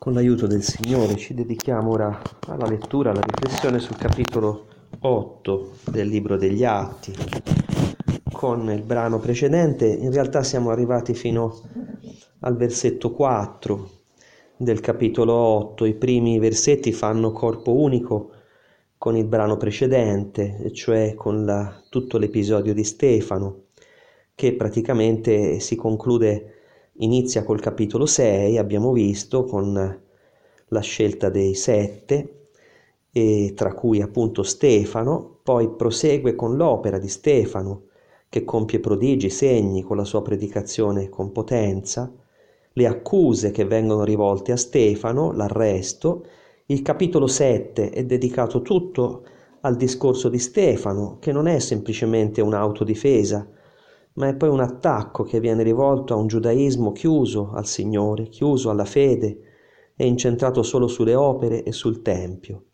Con l'aiuto del Signore ci dedichiamo ora alla lettura, alla riflessione sul capitolo 8 del libro degli Atti. Con il brano precedente in realtà siamo arrivati fino al versetto 4 del capitolo 8. I primi versetti fanno corpo unico con il brano precedente, cioè con la, tutto l'episodio di Stefano, che praticamente si conclude Inizia col capitolo 6, abbiamo visto, con la scelta dei sette, tra cui appunto Stefano, poi prosegue con l'opera di Stefano, che compie prodigi, segni con la sua predicazione con potenza, le accuse che vengono rivolte a Stefano, l'arresto. Il capitolo 7 è dedicato tutto al discorso di Stefano, che non è semplicemente un'autodifesa, ma è poi un attacco che viene rivolto a un giudaismo chiuso al Signore, chiuso alla fede e incentrato solo sulle opere e sul Tempio.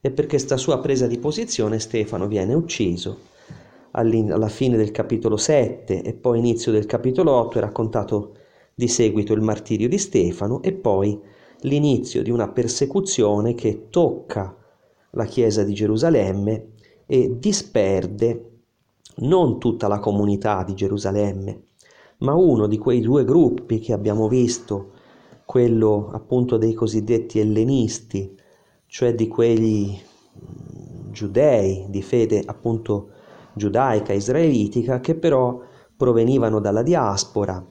E per questa sua presa di posizione Stefano viene ucciso. Alla fine del capitolo 7 e poi inizio del capitolo 8 è raccontato di seguito il martirio di Stefano e poi l'inizio di una persecuzione che tocca la chiesa di Gerusalemme e disperde non tutta la comunità di Gerusalemme, ma uno di quei due gruppi che abbiamo visto, quello appunto dei cosiddetti ellenisti, cioè di quegli mm, giudei di fede appunto giudaica, israelitica, che però provenivano dalla diaspora,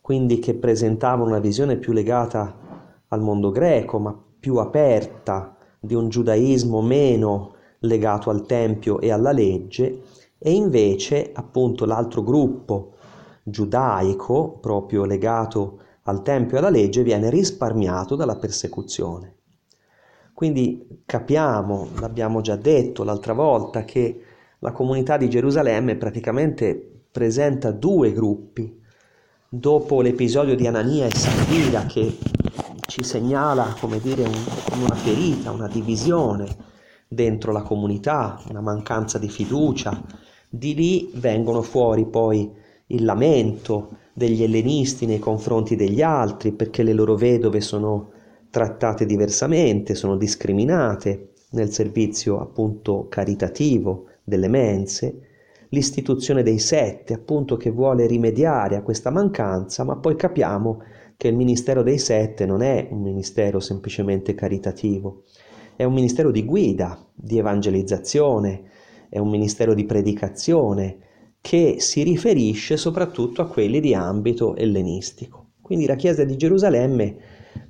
quindi che presentavano una visione più legata al mondo greco, ma più aperta, di un giudaismo meno legato al Tempio e alla legge, e invece appunto l'altro gruppo giudaico, proprio legato al Tempio e alla legge, viene risparmiato dalla persecuzione. Quindi capiamo, l'abbiamo già detto l'altra volta, che la comunità di Gerusalemme praticamente presenta due gruppi. Dopo l'episodio di Anania e Safira che ci segnala, come dire, un, una ferita, una divisione dentro la comunità, una mancanza di fiducia, di lì vengono fuori poi il lamento degli ellenisti nei confronti degli altri perché le loro vedove sono trattate diversamente, sono discriminate nel servizio appunto caritativo delle mense, l'istituzione dei sette appunto che vuole rimediare a questa mancanza, ma poi capiamo che il ministero dei sette non è un ministero semplicemente caritativo, è un ministero di guida, di evangelizzazione, è un ministero di predicazione che si riferisce soprattutto a quelli di ambito ellenistico. Quindi la Chiesa di Gerusalemme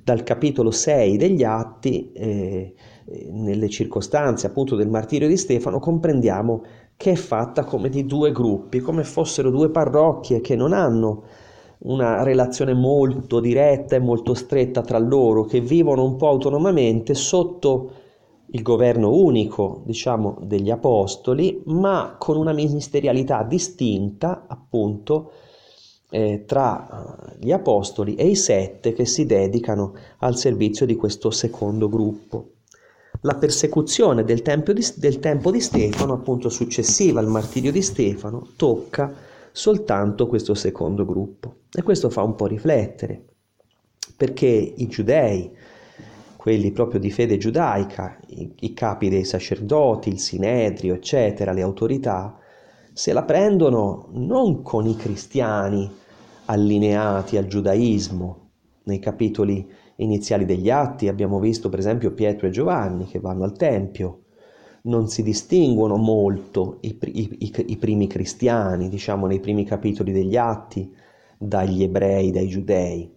dal capitolo 6 degli Atti, eh, nelle circostanze appunto del martirio di Stefano, comprendiamo che è fatta come di due gruppi, come fossero due parrocchie che non hanno una relazione molto diretta e molto stretta tra loro, che vivono un po' autonomamente sotto il governo unico, diciamo, degli apostoli, ma con una ministerialità distinta, appunto, eh, tra eh, gli apostoli e i sette che si dedicano al servizio di questo secondo gruppo. La persecuzione del, di, del tempo di Stefano, appunto successiva al martirio di Stefano, tocca soltanto questo secondo gruppo. E questo fa un po' riflettere, perché i giudei, quelli proprio di fede giudaica, i, i capi dei sacerdoti, il sinedrio, eccetera, le autorità, se la prendono non con i cristiani allineati al giudaismo. Nei capitoli iniziali degli atti abbiamo visto per esempio Pietro e Giovanni che vanno al Tempio. Non si distinguono molto i, i, i primi cristiani, diciamo nei primi capitoli degli atti, dagli ebrei, dai giudei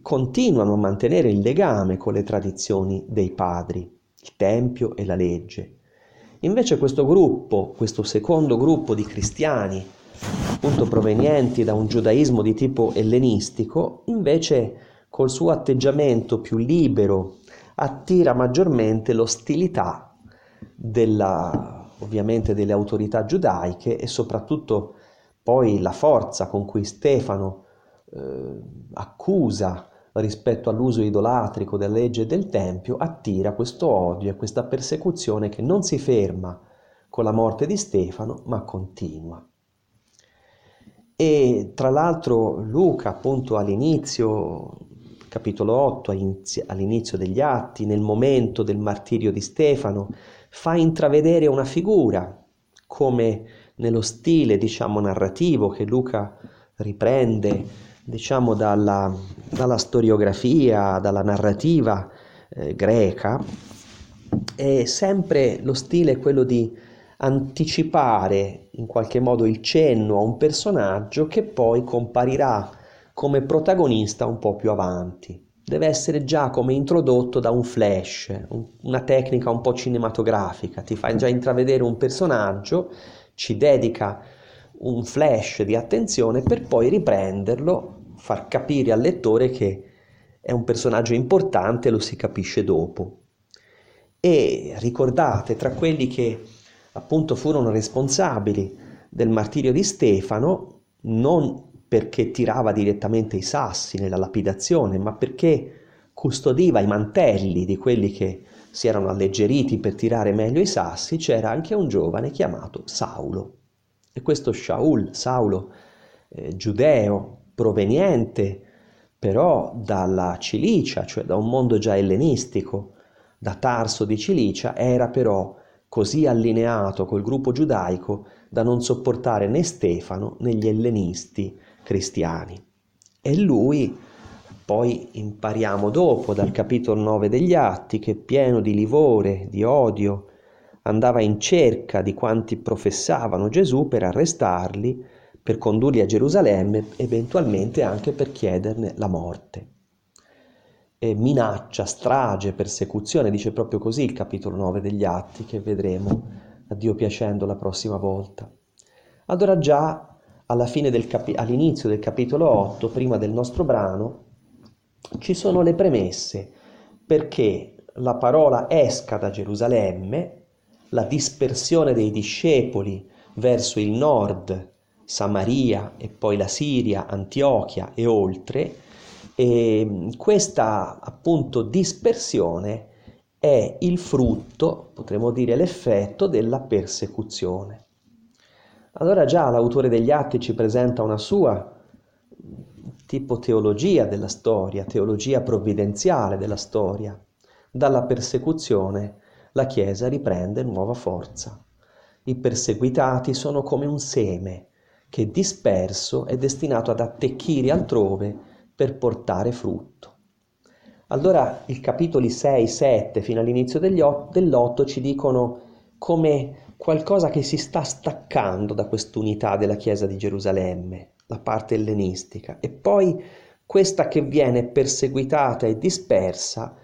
continuano a mantenere il legame con le tradizioni dei padri, il Tempio e la legge. Invece questo gruppo, questo secondo gruppo di cristiani, appunto provenienti da un giudaismo di tipo ellenistico, invece col suo atteggiamento più libero attira maggiormente l'ostilità della, ovviamente delle autorità giudaiche e soprattutto poi la forza con cui Stefano eh, accusa rispetto all'uso idolatrico della legge del Tempio attira questo odio e questa persecuzione che non si ferma con la morte di Stefano, ma continua. E tra l'altro Luca, appunto all'inizio, capitolo 8, all'inizio degli Atti, nel momento del martirio di Stefano, fa intravedere una figura, come nello stile, diciamo, narrativo che Luca riprende, diciamo, dalla, dalla storiografia, dalla narrativa eh, greca, è sempre lo stile quello di anticipare in qualche modo il cenno a un personaggio che poi comparirà come protagonista un po' più avanti. Deve essere già come introdotto da un flash, una tecnica un po' cinematografica, ti fa già intravedere un personaggio, ci dedica un flash di attenzione per poi riprenderlo, far capire al lettore che è un personaggio importante, lo si capisce dopo. E ricordate, tra quelli che appunto furono responsabili del martirio di Stefano, non perché tirava direttamente i sassi nella lapidazione, ma perché custodiva i mantelli di quelli che si erano alleggeriti per tirare meglio i sassi, c'era anche un giovane chiamato Saulo. E questo Shaul, Saulo, eh, giudeo, proveniente però dalla Cilicia, cioè da un mondo già ellenistico, da Tarso di Cilicia, era però così allineato col gruppo giudaico da non sopportare né Stefano né gli ellenisti cristiani. E lui, poi impariamo dopo dal capitolo 9 degli Atti, che pieno di livore, di odio, andava in cerca di quanti professavano Gesù per arrestarli, per condurli a Gerusalemme, eventualmente anche per chiederne la morte eh, minaccia, strage, persecuzione, dice proprio così il capitolo 9 degli Atti che vedremo a Dio piacendo la prossima volta. Allora già del capi- all'inizio del capitolo 8, prima del nostro brano, ci sono le premesse perché la parola esca da Gerusalemme, la dispersione dei discepoli verso il nord, Samaria e poi la Siria, Antiochia e oltre, e questa appunto dispersione è il frutto, potremmo dire l'effetto della persecuzione. Allora già l'autore degli atti ci presenta una sua tipo teologia della storia, teologia provvidenziale della storia. Dalla persecuzione la Chiesa riprende nuova forza. I perseguitati sono come un seme che disperso è destinato ad attecchire altrove per portare frutto. Allora i capitoli 6, 7 fino all'inizio dell'8 ci dicono come qualcosa che si sta staccando da quest'unità della Chiesa di Gerusalemme, la parte ellenistica, e poi questa che viene perseguitata e dispersa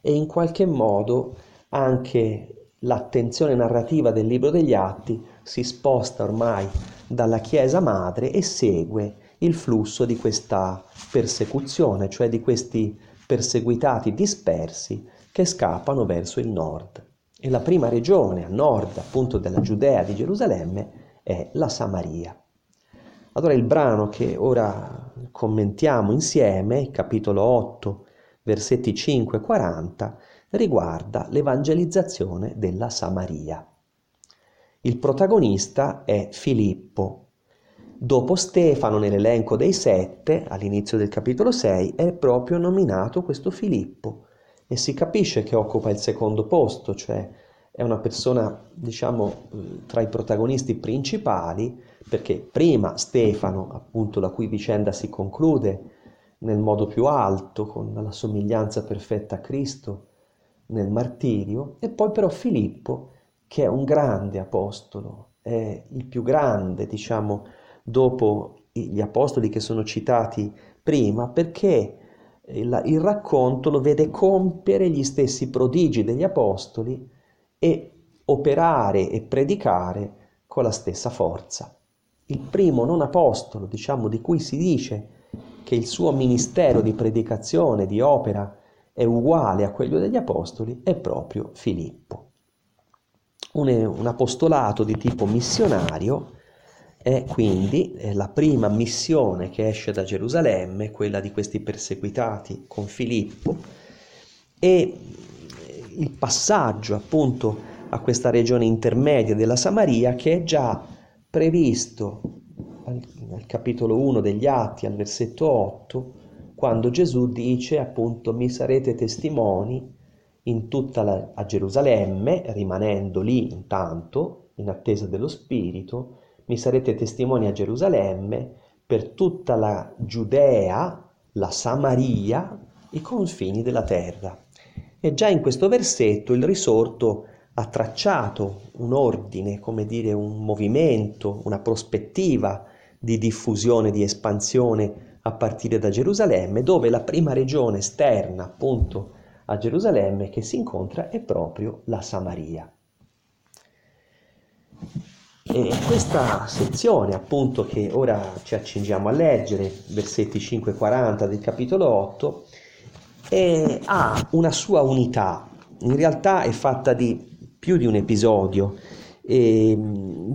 e in qualche modo anche l'attenzione narrativa del libro degli Atti si sposta ormai dalla Chiesa madre e segue il flusso di questa persecuzione, cioè di questi perseguitati dispersi che scappano verso il nord. E la prima regione a nord appunto della Giudea di Gerusalemme è la Samaria. Allora il brano che ora commentiamo insieme, capitolo 8, versetti 5 e 40, riguarda l'evangelizzazione della Samaria. Il protagonista è Filippo, Dopo Stefano, nell'elenco dei sette, all'inizio del capitolo 6, è proprio nominato questo Filippo e si capisce che occupa il secondo posto, cioè è una persona, diciamo, tra i protagonisti principali, perché prima Stefano, appunto la cui vicenda si conclude nel modo più alto, con la somiglianza perfetta a Cristo nel martirio, e poi però Filippo, che è un grande apostolo, è il più grande, diciamo, dopo gli apostoli che sono citati prima, perché il, il racconto lo vede compiere gli stessi prodigi degli apostoli e operare e predicare con la stessa forza. Il primo non apostolo, diciamo, di cui si dice che il suo ministero di predicazione, di opera, è uguale a quello degli apostoli, è proprio Filippo. Un, un apostolato di tipo missionario è quindi eh, la prima missione che esce da Gerusalemme, quella di questi perseguitati con Filippo, e il passaggio appunto a questa regione intermedia della Samaria che è già previsto nel capitolo 1 degli Atti al versetto 8 quando Gesù dice appunto mi sarete testimoni in tutta la, a Gerusalemme, rimanendo lì intanto, in attesa dello Spirito, mi sarete testimoni a Gerusalemme, per tutta la Giudea, la Samaria, i confini della terra. E già in questo versetto il risorto ha tracciato un ordine, come dire, un movimento, una prospettiva di diffusione, di espansione a partire da Gerusalemme, dove la prima regione esterna, appunto, a Gerusalemme che si incontra è proprio la Samaria. E questa sezione, appunto, che ora ci accingiamo a leggere, versetti 5-40 del capitolo 8, è, ha una sua unità. In realtà è fatta di più di un episodio, eh,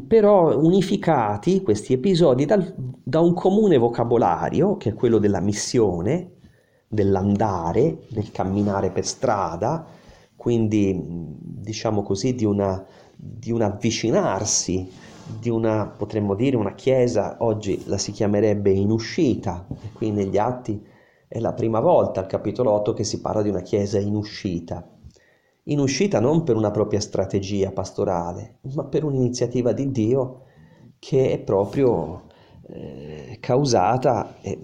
però unificati questi episodi dal, da un comune vocabolario, che è quello della missione, dell'andare, del camminare per strada, quindi diciamo così di, una, di un avvicinarsi di una, potremmo dire, una chiesa, oggi la si chiamerebbe in uscita, e qui negli atti è la prima volta al capitolo 8 che si parla di una chiesa in uscita. In uscita non per una propria strategia pastorale, ma per un'iniziativa di Dio che è proprio eh, causata, eh,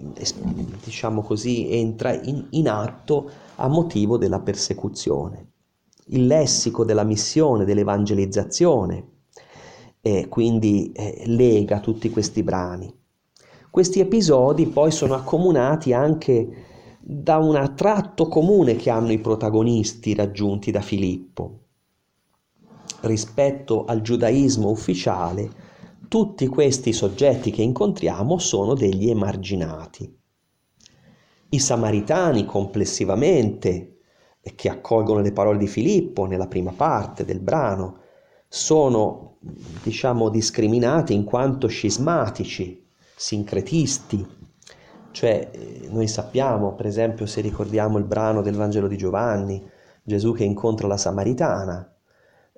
diciamo così, entra in, in atto a motivo della persecuzione. Il lessico della missione, dell'evangelizzazione, e quindi eh, lega tutti questi brani. Questi episodi poi sono accomunati anche da un tratto comune che hanno i protagonisti raggiunti da Filippo. Rispetto al giudaismo ufficiale, tutti questi soggetti che incontriamo sono degli emarginati. I samaritani complessivamente, che accolgono le parole di Filippo nella prima parte del brano, sono diciamo discriminati in quanto scismatici, sincretisti. Cioè eh, noi sappiamo, per esempio, se ricordiamo il brano del Vangelo di Giovanni, Gesù che incontra la Samaritana,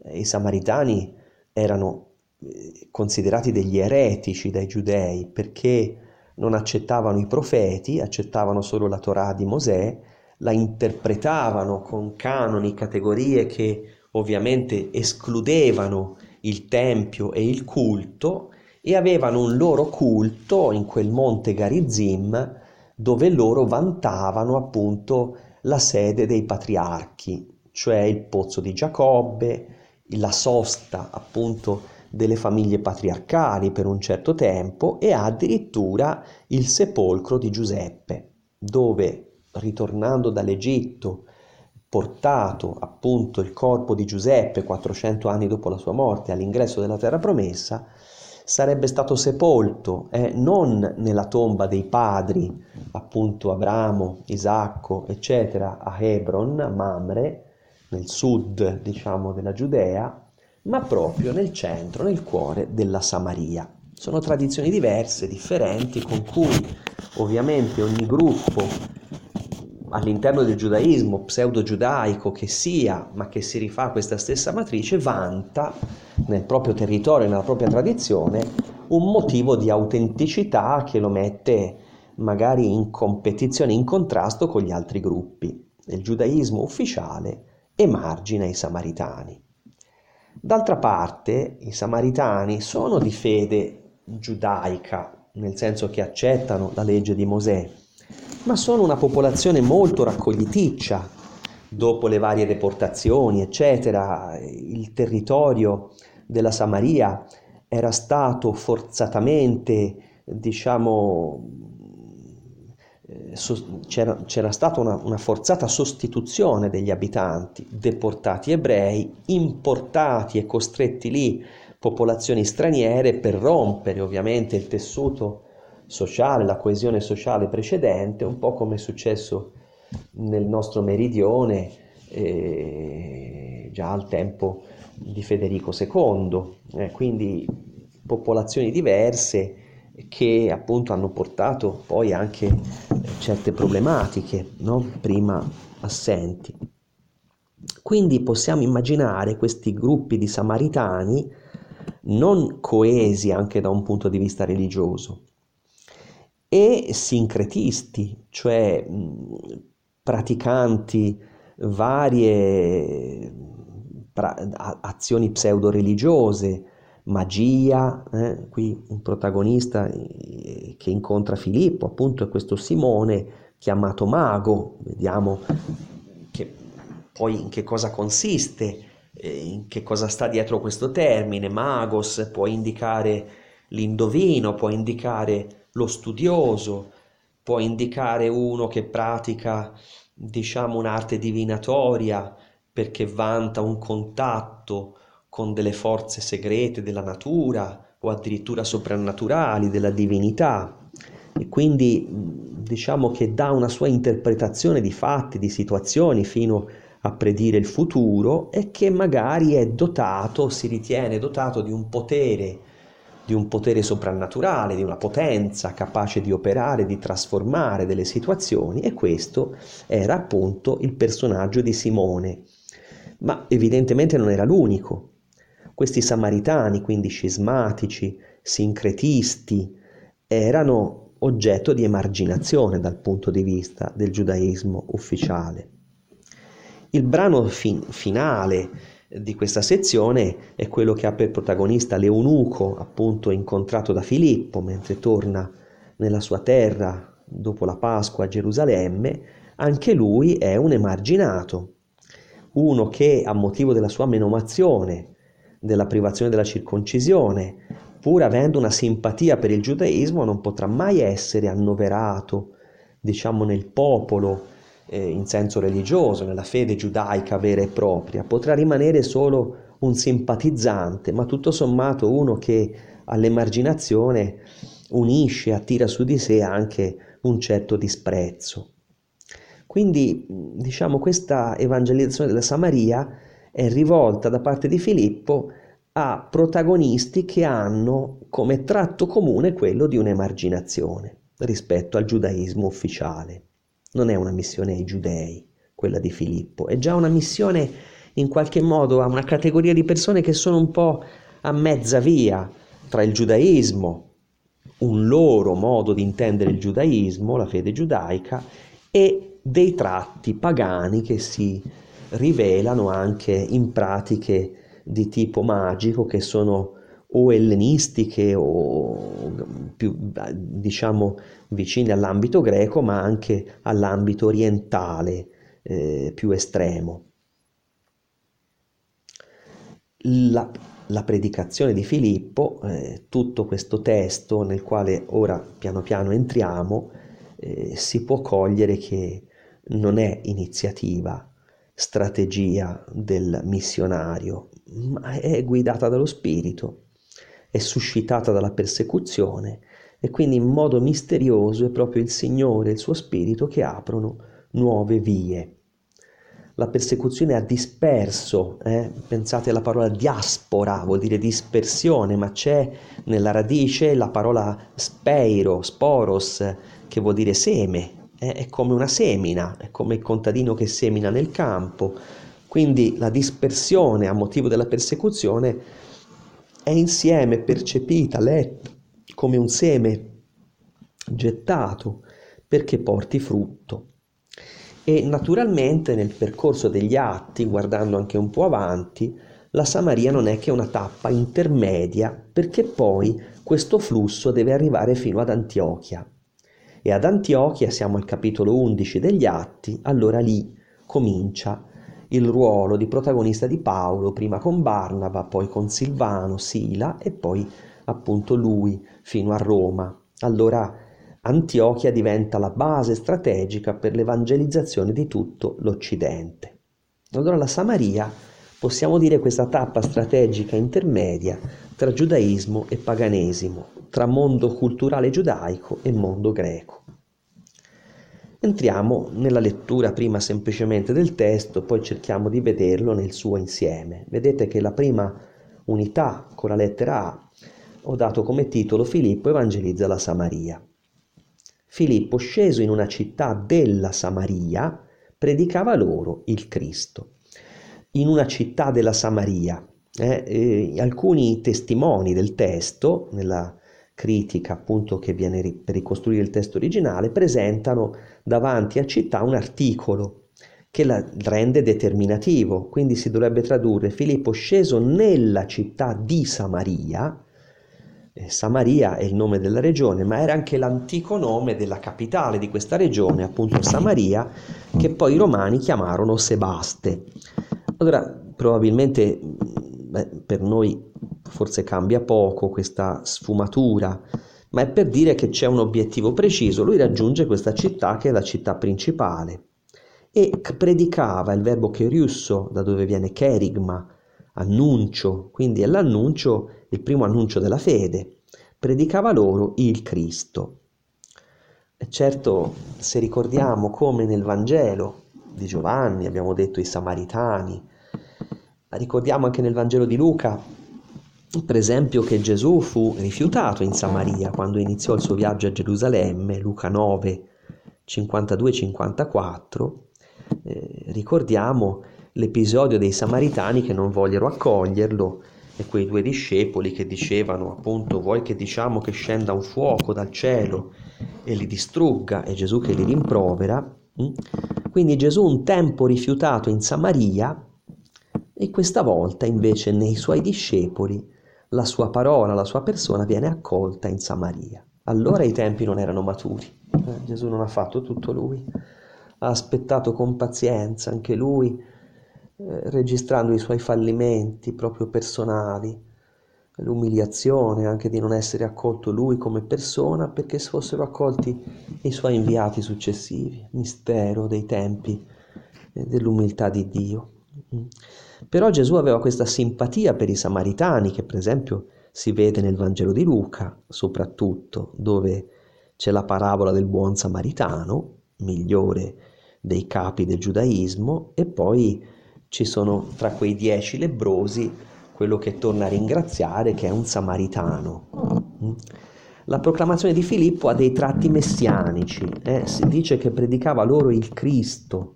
eh, i Samaritani erano eh, considerati degli eretici dai giudei perché non accettavano i profeti, accettavano solo la Torah di Mosè, la interpretavano con canoni, categorie che ovviamente escludevano il tempio e il culto e avevano un loro culto in quel monte Garizim dove loro vantavano appunto la sede dei patriarchi, cioè il pozzo di Giacobbe, la sosta appunto delle famiglie patriarcali per un certo tempo e addirittura il sepolcro di Giuseppe, dove ritornando dall'Egitto portato appunto il corpo di Giuseppe 400 anni dopo la sua morte all'ingresso della terra promessa, sarebbe stato sepolto eh, non nella tomba dei padri, appunto Abramo, Isacco, eccetera, a Hebron, a Mamre, nel sud, diciamo, della Giudea, ma proprio nel centro, nel cuore della Samaria. Sono tradizioni diverse, differenti, con cui ovviamente ogni gruppo all'interno del giudaismo pseudo-giudaico che sia, ma che si rifà a questa stessa matrice, vanta nel proprio territorio, nella propria tradizione, un motivo di autenticità che lo mette magari in competizione, in contrasto con gli altri gruppi. Il giudaismo ufficiale emargina i samaritani. D'altra parte, i samaritani sono di fede giudaica, nel senso che accettano la legge di Mosè, ma sono una popolazione molto raccogliticcia. Dopo le varie deportazioni, eccetera, il territorio della Samaria era stato forzatamente, diciamo, eh, c'era, c'era stata una, una, forzata sostituzione degli abitanti, deportati ebrei, importati e costretti lì popolazioni straniere per rompere ovviamente il tessuto sociale, la coesione sociale precedente, un po' come è successo nel nostro meridione eh, già al tempo di Federico II, eh, quindi popolazioni diverse che appunto hanno portato poi anche certe problematiche no? prima assenti. Quindi possiamo immaginare questi gruppi di samaritani non coesi anche da un punto di vista religioso, e sincretisti, cioè praticanti varie pra- azioni pseudo-religiose, magia, eh? qui un protagonista eh, che incontra Filippo, appunto è questo Simone chiamato mago, vediamo che, poi in che cosa consiste, eh, in che cosa sta dietro questo termine, magos può indicare l'indovino, può indicare lo studioso, può indicare uno che pratica diciamo un'arte divinatoria perché vanta un contatto con delle forze segrete della natura o addirittura soprannaturali della divinità. E quindi diciamo che dà una sua interpretazione di fatti, di situazioni fino a predire il futuro e che magari è dotato, si ritiene dotato di un potere di un potere soprannaturale, di una potenza capace di operare, di trasformare delle situazioni e questo era appunto il personaggio di Simone. Ma evidentemente non era l'unico. Questi samaritani, quindi scismatici, sincretisti, erano oggetto di emarginazione dal punto di vista del giudaismo ufficiale. Il brano fin- finale di questa sezione è quello che ha per protagonista l'eunuco appunto incontrato da Filippo mentre torna nella sua terra dopo la Pasqua a Gerusalemme, anche lui è un emarginato, uno che a motivo della sua menomazione, della privazione della circoncisione, pur avendo una simpatia per il giudaismo, non potrà mai essere annoverato, diciamo, nel popolo eh, in senso religioso, nella fede giudaica vera e propria, potrà rimanere solo un simpatizzante, ma tutto sommato uno che all'emarginazione unisce, attira su di sé anche un certo disprezzo. Quindi, diciamo, questa evangelizzazione della Samaria è rivolta da parte di Filippo a protagonisti che hanno come tratto comune quello di un'emarginazione rispetto al giudaismo ufficiale. Non è una missione ai giudei, quella di Filippo, è già una missione in qualche modo a una categoria di persone che sono un po' a mezza via tra il giudaismo, un loro modo di intendere il giudaismo, la fede giudaica, e dei tratti pagani che si rivelano anche in pratiche di tipo magico che sono o ellenistiche o più diciamo vicine all'ambito greco ma anche all'ambito orientale eh, più estremo. La, la, predicazione di Filippo, eh, tutto questo testo nel quale ora piano piano entriamo, eh, si può cogliere che non è iniziativa, strategia del missionario, ma è guidata dallo Spirito è suscitata dalla persecuzione e quindi in modo misterioso è proprio il Signore e il suo Spirito che aprono nuove vie. La persecuzione ha disperso, eh? pensate alla parola diaspora, vuol dire dispersione, ma c'è nella radice la parola speiro, sporos, che vuol dire seme, eh? è come una semina, è come il contadino che semina nel campo. Quindi la dispersione a motivo della persecuzione è insieme percepita, letta come un seme gettato perché porti frutto. E naturalmente nel percorso degli atti, guardando anche un po' avanti, la Samaria non è che una tappa intermedia perché poi questo flusso deve arrivare fino ad Antiochia. E ad Antiochia, siamo al capitolo 11 degli atti, allora lì comincia il ruolo di protagonista di Paolo, prima con Barnaba, poi con Silvano, Sila e poi appunto lui fino a Roma. Allora Antiochia diventa la base strategica per l'evangelizzazione di tutto l'Occidente. Allora la Samaria possiamo dire questa tappa strategica intermedia tra giudaismo e paganesimo, tra mondo culturale giudaico e mondo greco. Entriamo nella lettura prima semplicemente del testo, poi cerchiamo di vederlo nel suo insieme. Vedete che la prima unità con la lettera A ho dato come titolo Filippo evangelizza la Samaria. Filippo, sceso in una città della Samaria, predicava loro il Cristo. In una città della Samaria, eh, eh, alcuni testimoni del testo, nella critica appunto che viene per ricostruire il testo originale, presentano davanti a città un articolo che la rende determinativo, quindi si dovrebbe tradurre Filippo sceso nella città di Samaria, Samaria è il nome della regione, ma era anche l'antico nome della capitale di questa regione, appunto Samaria, che poi i romani chiamarono Sebaste. Allora, probabilmente beh, per noi forse cambia poco questa sfumatura, ma è per dire che c'è un obiettivo preciso. Lui raggiunge questa città che è la città principale e predicava il verbo cheriusso, da dove viene cherigma, annuncio, quindi è l'annuncio, il primo annuncio della fede. Predicava loro il Cristo. E certo, se ricordiamo come nel Vangelo di Giovanni, abbiamo detto i Samaritani, Ricordiamo anche nel Vangelo di Luca, per esempio, che Gesù fu rifiutato in Samaria quando iniziò il suo viaggio a Gerusalemme, Luca 9, 52-54. Eh, ricordiamo l'episodio dei Samaritani che non vogliono accoglierlo e quei due discepoli che dicevano appunto vuoi che diciamo che scenda un fuoco dal cielo e li distrugga e Gesù che li rimprovera. Mm? Quindi Gesù un tempo rifiutato in Samaria e questa volta invece nei suoi discepoli la sua parola, la sua persona viene accolta in Samaria. Allora i tempi non erano maturi, eh, Gesù non ha fatto tutto lui, ha aspettato con pazienza anche lui, eh, registrando i suoi fallimenti proprio personali, l'umiliazione anche di non essere accolto lui come persona perché fossero accolti i suoi inviati successivi, mistero dei tempi e dell'umiltà di Dio. Mm. Però Gesù aveva questa simpatia per i samaritani, che per esempio si vede nel Vangelo di Luca, soprattutto dove c'è la parabola del buon samaritano, migliore dei capi del giudaismo, e poi ci sono tra quei dieci lebrosi quello che torna a ringraziare, che è un samaritano. La proclamazione di Filippo ha dei tratti messianici, eh? si dice che predicava loro il Cristo,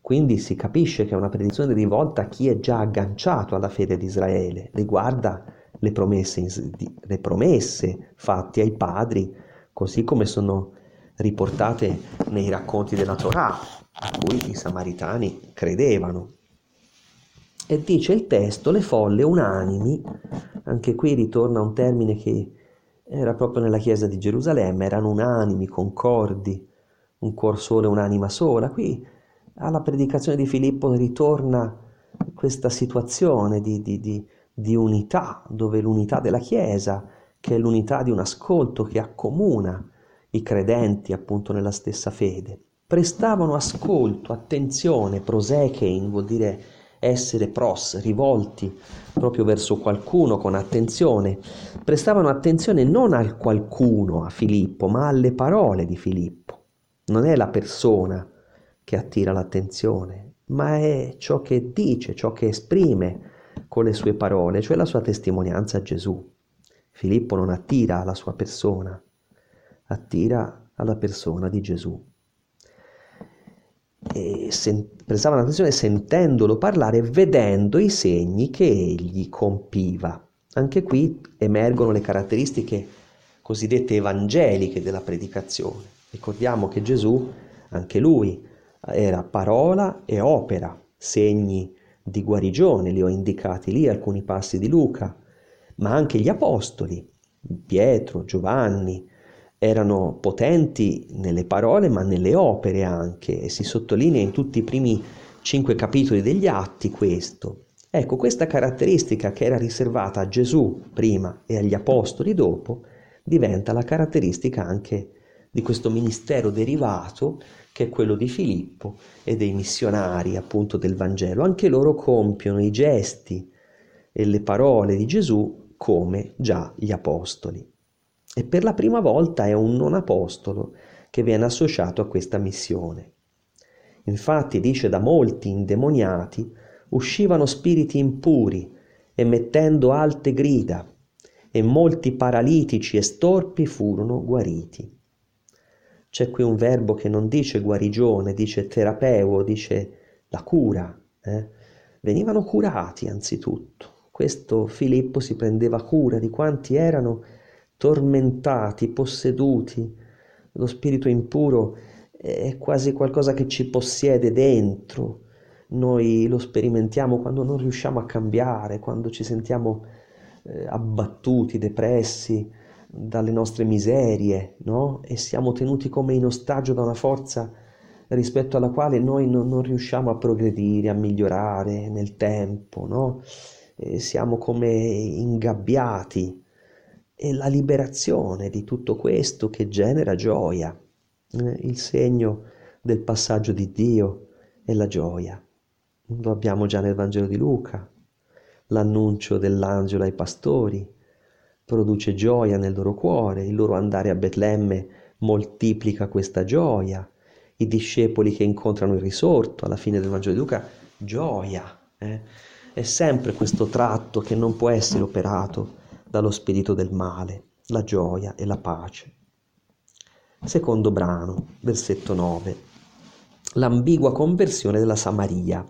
quindi si capisce che è una predizione rivolta a chi è già agganciato alla fede di Israele, riguarda le promesse, le promesse fatte ai padri, così come sono riportate nei racconti della Torah, a cui i samaritani credevano. E dice il testo, le folle unanimi, anche qui ritorna un termine che era proprio nella chiesa di Gerusalemme, erano unanimi, concordi, un cuor solo un'anima sola. Qui alla predicazione di Filippo ritorna questa situazione di, di, di, di unità, dove l'unità della Chiesa, che è l'unità di un ascolto che accomuna i credenti appunto nella stessa fede, prestavano ascolto, attenzione, prosechein vuol dire essere pros, rivolti proprio verso qualcuno con attenzione, prestavano attenzione non al qualcuno, a Filippo, ma alle parole di Filippo. Non è la persona che attira l'attenzione, ma è ciò che dice, ciò che esprime con le sue parole, cioè la sua testimonianza a Gesù. Filippo non attira alla sua persona, attira alla persona di Gesù. Prestavano attenzione sentendolo parlare e vedendo i segni che egli compiva. Anche qui emergono le caratteristiche cosiddette evangeliche della predicazione. Ricordiamo che Gesù, anche lui, era parola e opera, segni di guarigione, li ho indicati lì alcuni passi di Luca, ma anche gli apostoli, Pietro, Giovanni, erano potenti nelle parole ma nelle opere anche e si sottolinea in tutti i primi cinque capitoli degli atti questo. Ecco, questa caratteristica che era riservata a Gesù prima e agli apostoli dopo diventa la caratteristica anche di questo ministero derivato che è quello di Filippo e dei missionari appunto del Vangelo. Anche loro compiono i gesti e le parole di Gesù come già gli apostoli. E per la prima volta è un non apostolo che viene associato a questa missione. Infatti dice da molti indemoniati uscivano spiriti impuri emettendo alte grida e molti paralitici e storpi furono guariti. C'è qui un verbo che non dice guarigione, dice terapeo, dice la cura. Eh? Venivano curati anzitutto. Questo Filippo si prendeva cura di quanti erano tormentati, posseduti. Lo spirito impuro è quasi qualcosa che ci possiede dentro. Noi lo sperimentiamo quando non riusciamo a cambiare, quando ci sentiamo eh, abbattuti, depressi dalle nostre miserie, no? E siamo tenuti come in ostaggio da una forza rispetto alla quale noi non, non riusciamo a progredire, a migliorare nel tempo, no? Siamo come ingabbiati. E la liberazione di tutto questo che genera gioia, eh? il segno del passaggio di Dio è la gioia. Lo abbiamo già nel Vangelo di Luca, l'annuncio dell'angelo ai pastori produce gioia nel loro cuore, il loro andare a Betlemme moltiplica questa gioia, i discepoli che incontrano il risorto alla fine del Vangelo di Luca, gioia. Eh? È sempre questo tratto che non può essere operato dallo spirito del male, la gioia e la pace. Secondo brano, versetto 9. L'ambigua conversione della Samaria.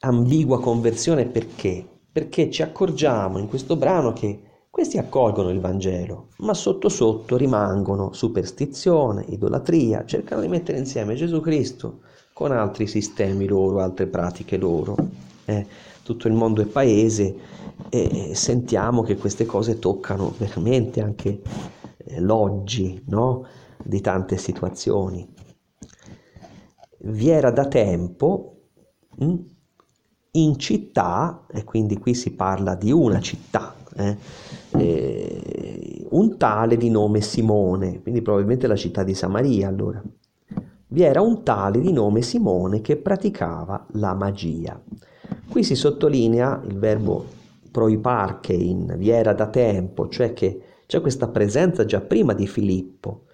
Ambigua conversione perché? Perché ci accorgiamo in questo brano che questi accolgono il Vangelo, ma sotto sotto rimangono superstizione, idolatria, cercano di mettere insieme Gesù Cristo con altri sistemi loro, altre pratiche loro. Eh, tutto il mondo è paese e sentiamo che queste cose toccano veramente anche eh, l'oggi no? di tante situazioni. Vi era da tempo hm, in città, e quindi qui si parla di una città, eh, eh, un tale di nome Simone, quindi probabilmente la città di Samaria allora. Vi era un tale di nome Simone che praticava la magia. Qui si sottolinea il verbo proiparchein, vi era da tempo, cioè che c'è questa presenza già prima di Filippo,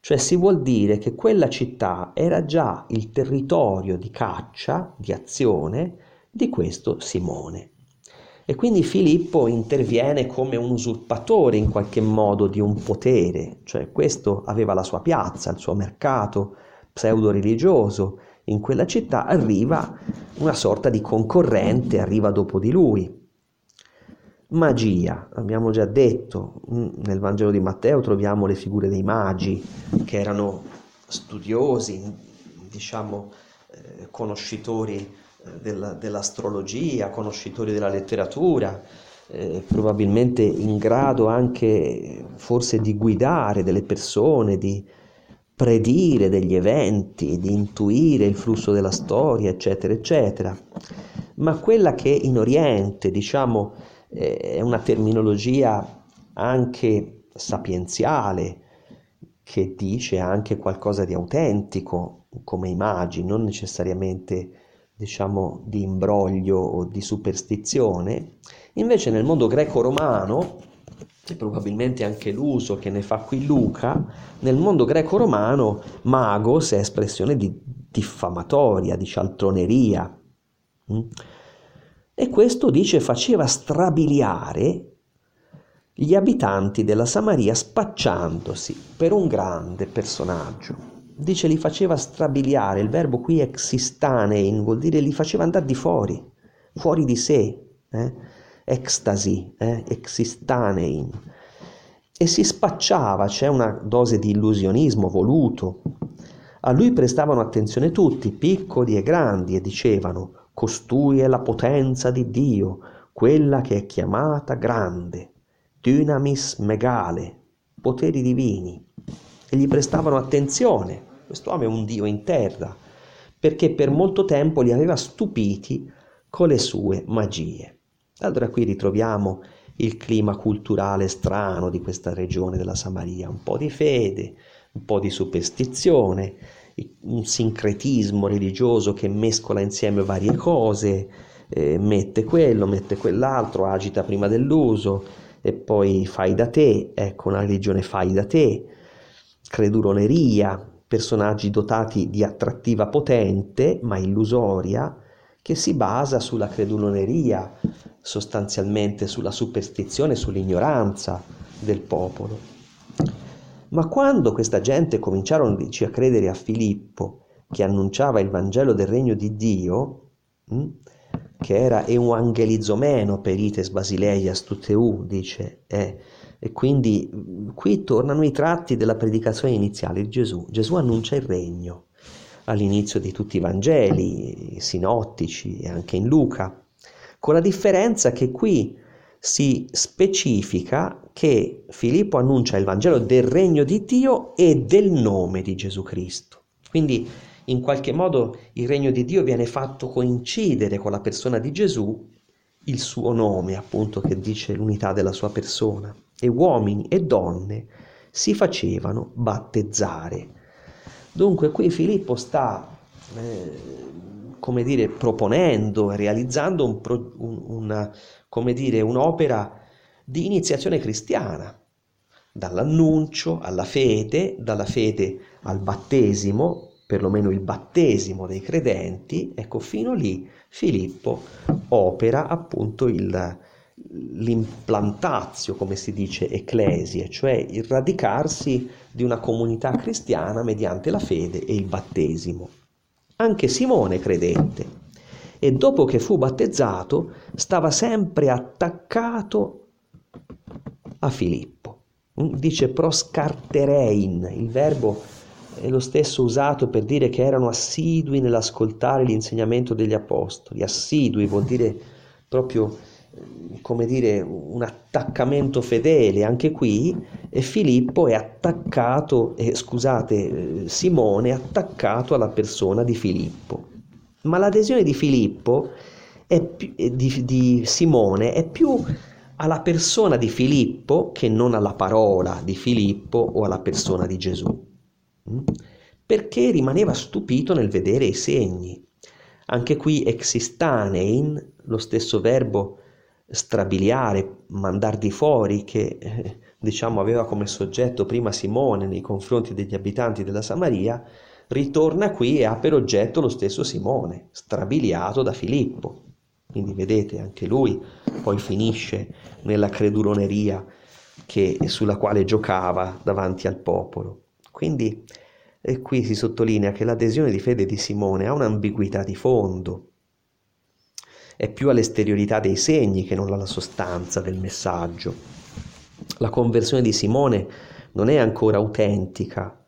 cioè si vuol dire che quella città era già il territorio di caccia, di azione di questo Simone. E quindi Filippo interviene come un usurpatore in qualche modo di un potere, cioè questo aveva la sua piazza, il suo mercato pseudo-religioso, in quella città arriva una sorta di concorrente, arriva dopo di lui. Magia, abbiamo già detto, mm, nel Vangelo di Matteo troviamo le figure dei magi che erano studiosi, diciamo eh, conoscitori della, dell'astrologia, conoscitori della letteratura, eh, probabilmente in grado anche forse di guidare delle persone, di predire degli eventi, di intuire il flusso della storia, eccetera, eccetera. Ma quella che in Oriente, diciamo, eh, è una terminologia anche sapienziale, che dice anche qualcosa di autentico, come immagini, non necessariamente diciamo, di imbroglio o di superstizione, invece nel mondo greco-romano, e probabilmente anche l'uso che ne fa qui Luca, nel mondo greco-romano magos è espressione di diffamatoria, di cialtroneria. Mm? E questo dice faceva strabiliare gli abitanti della Samaria spacciandosi per un grande personaggio dice li faceva strabiliare, il verbo qui existanein vuol dire li faceva andare di fuori, fuori di sé, eh? Ecstasy, eh? existanein. E si spacciava, c'è una dose di illusionismo voluto. A lui prestavano attenzione tutti, piccoli e grandi, e dicevano, costui è la potenza di Dio, quella che è chiamata grande, dynamis megale, poteri divini e gli prestavano attenzione. Quest'uomo è un dio in terra, perché per molto tempo li aveva stupiti con le sue magie. Allora qui ritroviamo il clima culturale strano di questa regione della Samaria, un po' di fede, un po' di superstizione, un sincretismo religioso che mescola insieme varie cose, eh, mette quello, mette quell'altro, agita prima dell'uso e poi fai da te, ecco una religione fai da te, creduloneria, personaggi dotati di attrattiva potente ma illusoria, che si basa sulla creduloneria, sostanzialmente sulla superstizione, sull'ignoranza del popolo. Ma quando questa gente cominciarono a credere a Filippo, che annunciava il Vangelo del regno di Dio, hm, che era euangelizomeno perites basileias tuteu, dice, eh, E quindi qui tornano i tratti della predicazione iniziale di Gesù. Gesù annuncia il regno all'inizio di tutti i Vangeli, sinottici e anche in Luca, con la differenza che qui si specifica che Filippo annuncia il Vangelo del regno di Dio e del nome di Gesù Cristo. Quindi in qualche modo il regno di Dio viene fatto coincidere con la persona di Gesù, il suo nome appunto che dice l'unità della sua persona, e uomini e donne si facevano battezzare. Dunque qui Filippo sta, eh, come dire, proponendo realizzando un, un, una, come dire, un'opera di iniziazione cristiana, dall'annuncio alla fede, dalla fede al battesimo, perlomeno il battesimo dei credenti, ecco fino lì Filippo opera appunto il, l'implantatio, come si dice, ecclesie, cioè il radicarsi di una comunità cristiana mediante la fede e il battesimo. Anche Simone credette e dopo che fu battezzato stava sempre attaccato a Filippo. Mm, dice proscarterein, il verbo è lo stesso usato per dire che erano assidui nell'ascoltare l'insegnamento degli apostoli. Assidui vuol dire proprio come dire un attaccamento fedele anche qui e Filippo è attaccato eh, scusate Simone è attaccato alla persona di Filippo ma l'adesione di Filippo è più, di, di Simone è più alla persona di Filippo che non alla parola di Filippo o alla persona di Gesù. Mm? Perché rimaneva stupito nel vedere i segni. Anche qui existanein, lo stesso verbo strabiliare, mandar di fuori, che eh, diciamo aveva come soggetto prima Simone nei confronti degli abitanti della Samaria, ritorna qui e ha per oggetto lo stesso Simone, strabiliato da Filippo. Quindi vedete, anche lui poi finisce nella creduloneria che, sulla quale giocava davanti al popolo. Quindi e qui si sottolinea che l'adesione di fede di Simone ha un'ambiguità di fondo, è più all'esteriorità dei segni che non alla sostanza del messaggio. La conversione di Simone non è ancora autentica.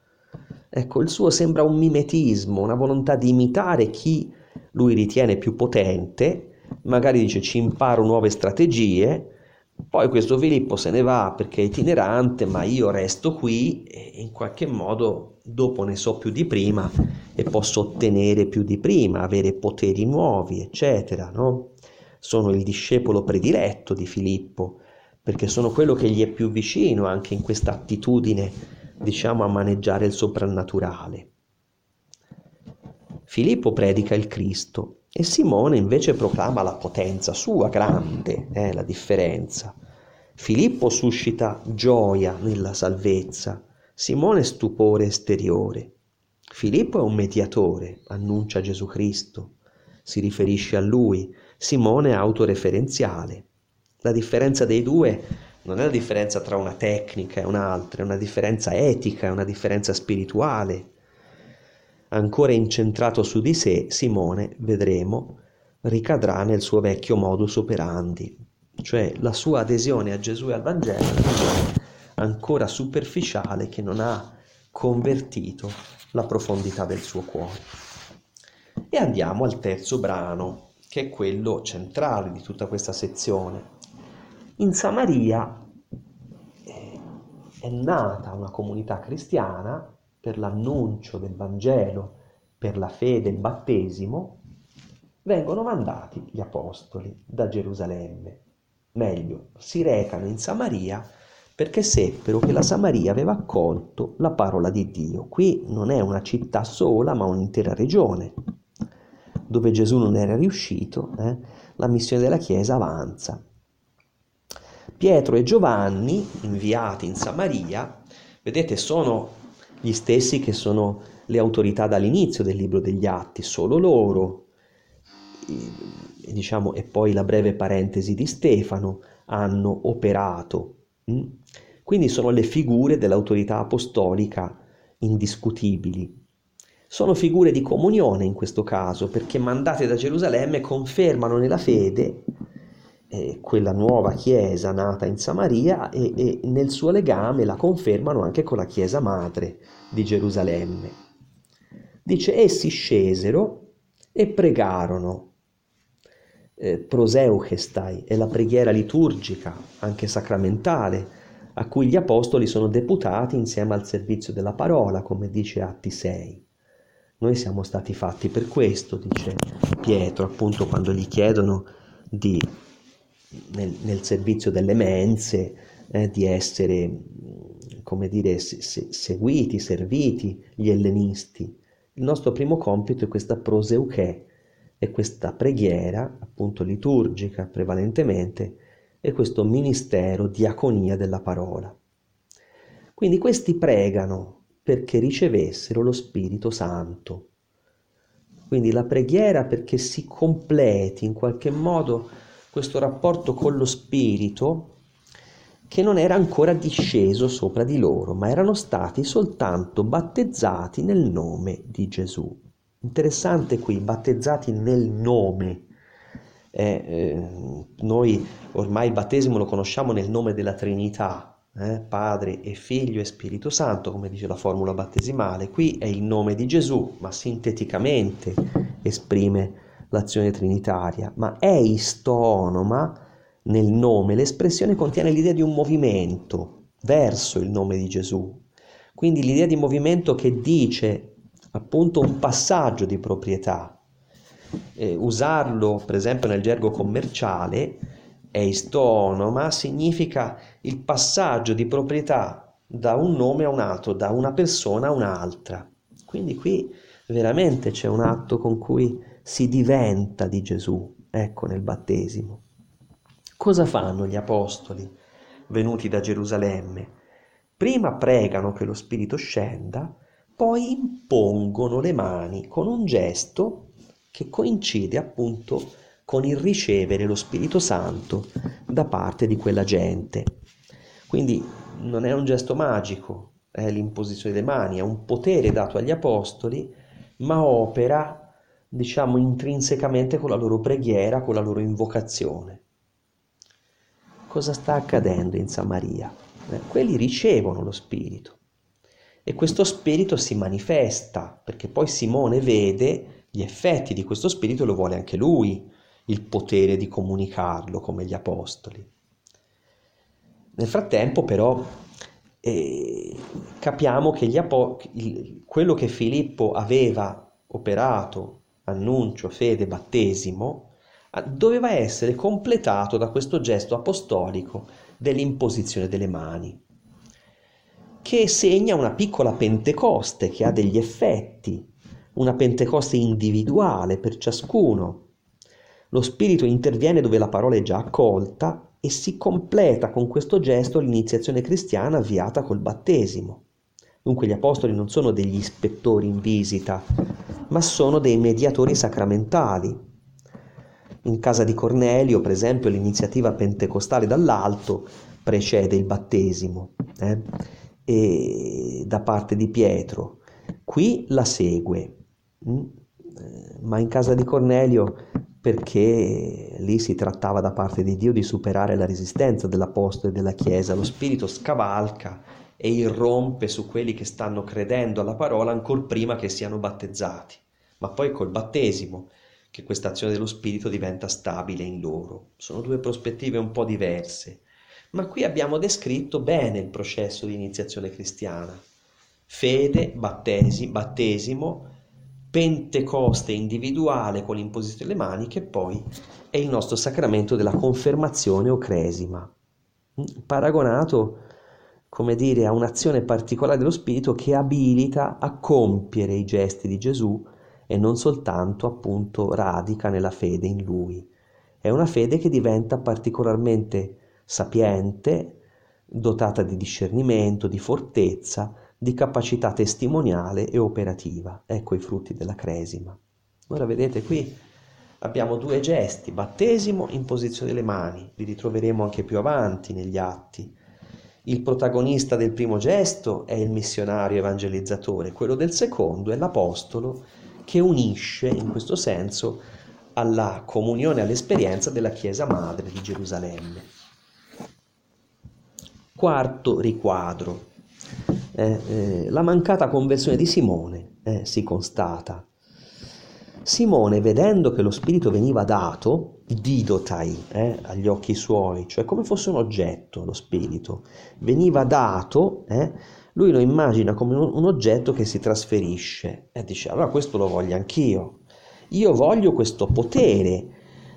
Ecco, il suo sembra un mimetismo, una volontà di imitare chi lui ritiene più potente magari dice ci imparo nuove strategie, poi questo Filippo se ne va perché è itinerante, ma io resto qui e in qualche modo dopo ne so più di prima e posso ottenere più di prima, avere poteri nuovi, eccetera, no? Sono il discepolo prediletto di Filippo, perché sono quello che gli è più vicino anche in questa attitudine, diciamo, a maneggiare il soprannaturale. Filippo predica il Cristo e Simone invece proclama la potenza sua, grande, è eh, la differenza. Filippo suscita gioia nella salvezza, Simone stupore esteriore. Filippo è un mediatore, annuncia Gesù Cristo, si riferisce a lui, Simone è autoreferenziale. La differenza dei due non è la differenza tra una tecnica e un'altra, è una differenza etica, è una differenza spirituale ancora incentrato su di sé, Simone, vedremo, ricadrà nel suo vecchio modus operandi, cioè la sua adesione a Gesù e al Vangelo è ancora superficiale che non ha convertito la profondità del suo cuore. E andiamo al terzo brano, che è quello centrale di tutta questa sezione. In Samaria eh, è nata una comunità cristiana per l'annuncio del Vangelo, per la fede il battesimo, vengono mandati gli apostoli da Gerusalemme. Meglio, si recano in Samaria perché seppero che la Samaria aveva accolto la parola di Dio. Qui non è una città sola, ma un'intera regione. Dove Gesù non era riuscito, eh, la missione della Chiesa avanza. Pietro e Giovanni, inviati in Samaria, vedete, sono gli stessi che sono le autorità dall'inizio del libro degli atti, solo loro, e, diciamo, e poi la breve parentesi di Stefano, hanno operato. Mm? Quindi sono le figure dell'autorità apostolica indiscutibili. Sono figure di comunione in questo caso, perché mandate da Gerusalemme confermano nella fede eh, quella nuova chiesa nata in Samaria e, e nel suo legame la confermano anche con la chiesa madre di Gerusalemme. Dice, essi scesero e pregarono. Eh, proseuchestai è la preghiera liturgica, anche sacramentale, a cui gli apostoli sono deputati insieme al servizio della parola, come dice Atti 6. Noi siamo stati fatti per questo, dice Pietro, appunto quando gli chiedono di, nel, nel servizio delle mense, eh, di essere, come dire, se, se, seguiti, serviti gli ellenisti. Il nostro primo compito è questa proseuche, è questa preghiera, appunto liturgica prevalentemente, e questo ministero diaconia della parola. Quindi questi pregano perché ricevessero lo Spirito Santo. Quindi la preghiera perché si completi in qualche modo questo rapporto con lo Spirito che non era ancora disceso sopra di loro, ma erano stati soltanto battezzati nel nome di Gesù. Interessante qui, battezzati nel nome eh, eh, noi ormai il battesimo lo conosciamo nel nome della Trinità, eh, Padre e Figlio e Spirito Santo, come dice la formula battesimale. Qui è il nome di Gesù, ma sinteticamente esprime l'azione trinitaria, ma è istonoma nel nome, l'espressione contiene l'idea di un movimento verso il nome di Gesù. Quindi l'idea di movimento che dice appunto un passaggio di proprietà, eh, usarlo per esempio nel gergo commerciale è istonoma, significa il passaggio di proprietà da un nome a un altro, da una persona a un'altra. Quindi qui veramente c'è un atto con cui si diventa di Gesù, ecco nel battesimo. Cosa fanno gli apostoli venuti da Gerusalemme? Prima pregano che lo Spirito scenda, poi impongono le mani con un gesto che coincide appunto con il ricevere lo Spirito Santo da parte di quella gente. Quindi non è un gesto magico, è l'imposizione delle mani, è un potere dato agli apostoli, ma opera, diciamo, intrinsecamente con la loro preghiera, con la loro invocazione. Cosa sta accadendo in Samaria? Eh, quelli ricevono lo Spirito e questo Spirito si manifesta, perché poi Simone vede gli effetti di questo spirito lo vuole anche lui, il potere di comunicarlo come gli apostoli. Nel frattempo però eh, capiamo che apo- il, quello che Filippo aveva operato, annuncio, fede, battesimo, doveva essere completato da questo gesto apostolico dell'imposizione delle mani, che segna una piccola Pentecoste che ha degli effetti una Pentecoste individuale per ciascuno. Lo Spirito interviene dove la parola è già accolta e si completa con questo gesto l'iniziazione cristiana avviata col battesimo. Dunque gli apostoli non sono degli ispettori in visita, ma sono dei mediatori sacramentali. In casa di Cornelio, per esempio, l'iniziativa pentecostale dall'alto precede il battesimo eh? da parte di Pietro. Qui la segue ma in casa di Cornelio perché lì si trattava da parte di Dio di superare la resistenza dell'Apostolo e della Chiesa, lo Spirito scavalca e irrompe su quelli che stanno credendo alla parola ancora prima che siano battezzati, ma poi col battesimo che questa azione dello Spirito diventa stabile in loro. Sono due prospettive un po' diverse, ma qui abbiamo descritto bene il processo di iniziazione cristiana. Fede, battesi, battesimo, Pentecoste individuale con l'imposizione delle mani, che poi è il nostro sacramento della confermazione o cresima, paragonato, come dire, a un'azione particolare dello Spirito che abilita a compiere i gesti di Gesù e non soltanto appunto radica nella fede in Lui. È una fede che diventa particolarmente sapiente, dotata di discernimento, di fortezza, di capacità testimoniale e operativa. Ecco i frutti della cresima. Ora vedete qui abbiamo due gesti, battesimo, imposizione delle mani, li ritroveremo anche più avanti negli atti. Il protagonista del primo gesto è il missionario evangelizzatore, quello del secondo è l'apostolo che unisce in questo senso alla comunione, all'esperienza della Chiesa Madre di Gerusalemme. Quarto riquadro. Eh, eh, la mancata conversione di Simone eh, si constata. Simone, vedendo che lo Spirito veniva dato, didotai, eh, agli occhi suoi, cioè come fosse un oggetto lo Spirito, veniva dato, eh, lui lo immagina come un, oggetto che si trasferisce e dice allora questo lo voglio anch'io, io voglio questo potere,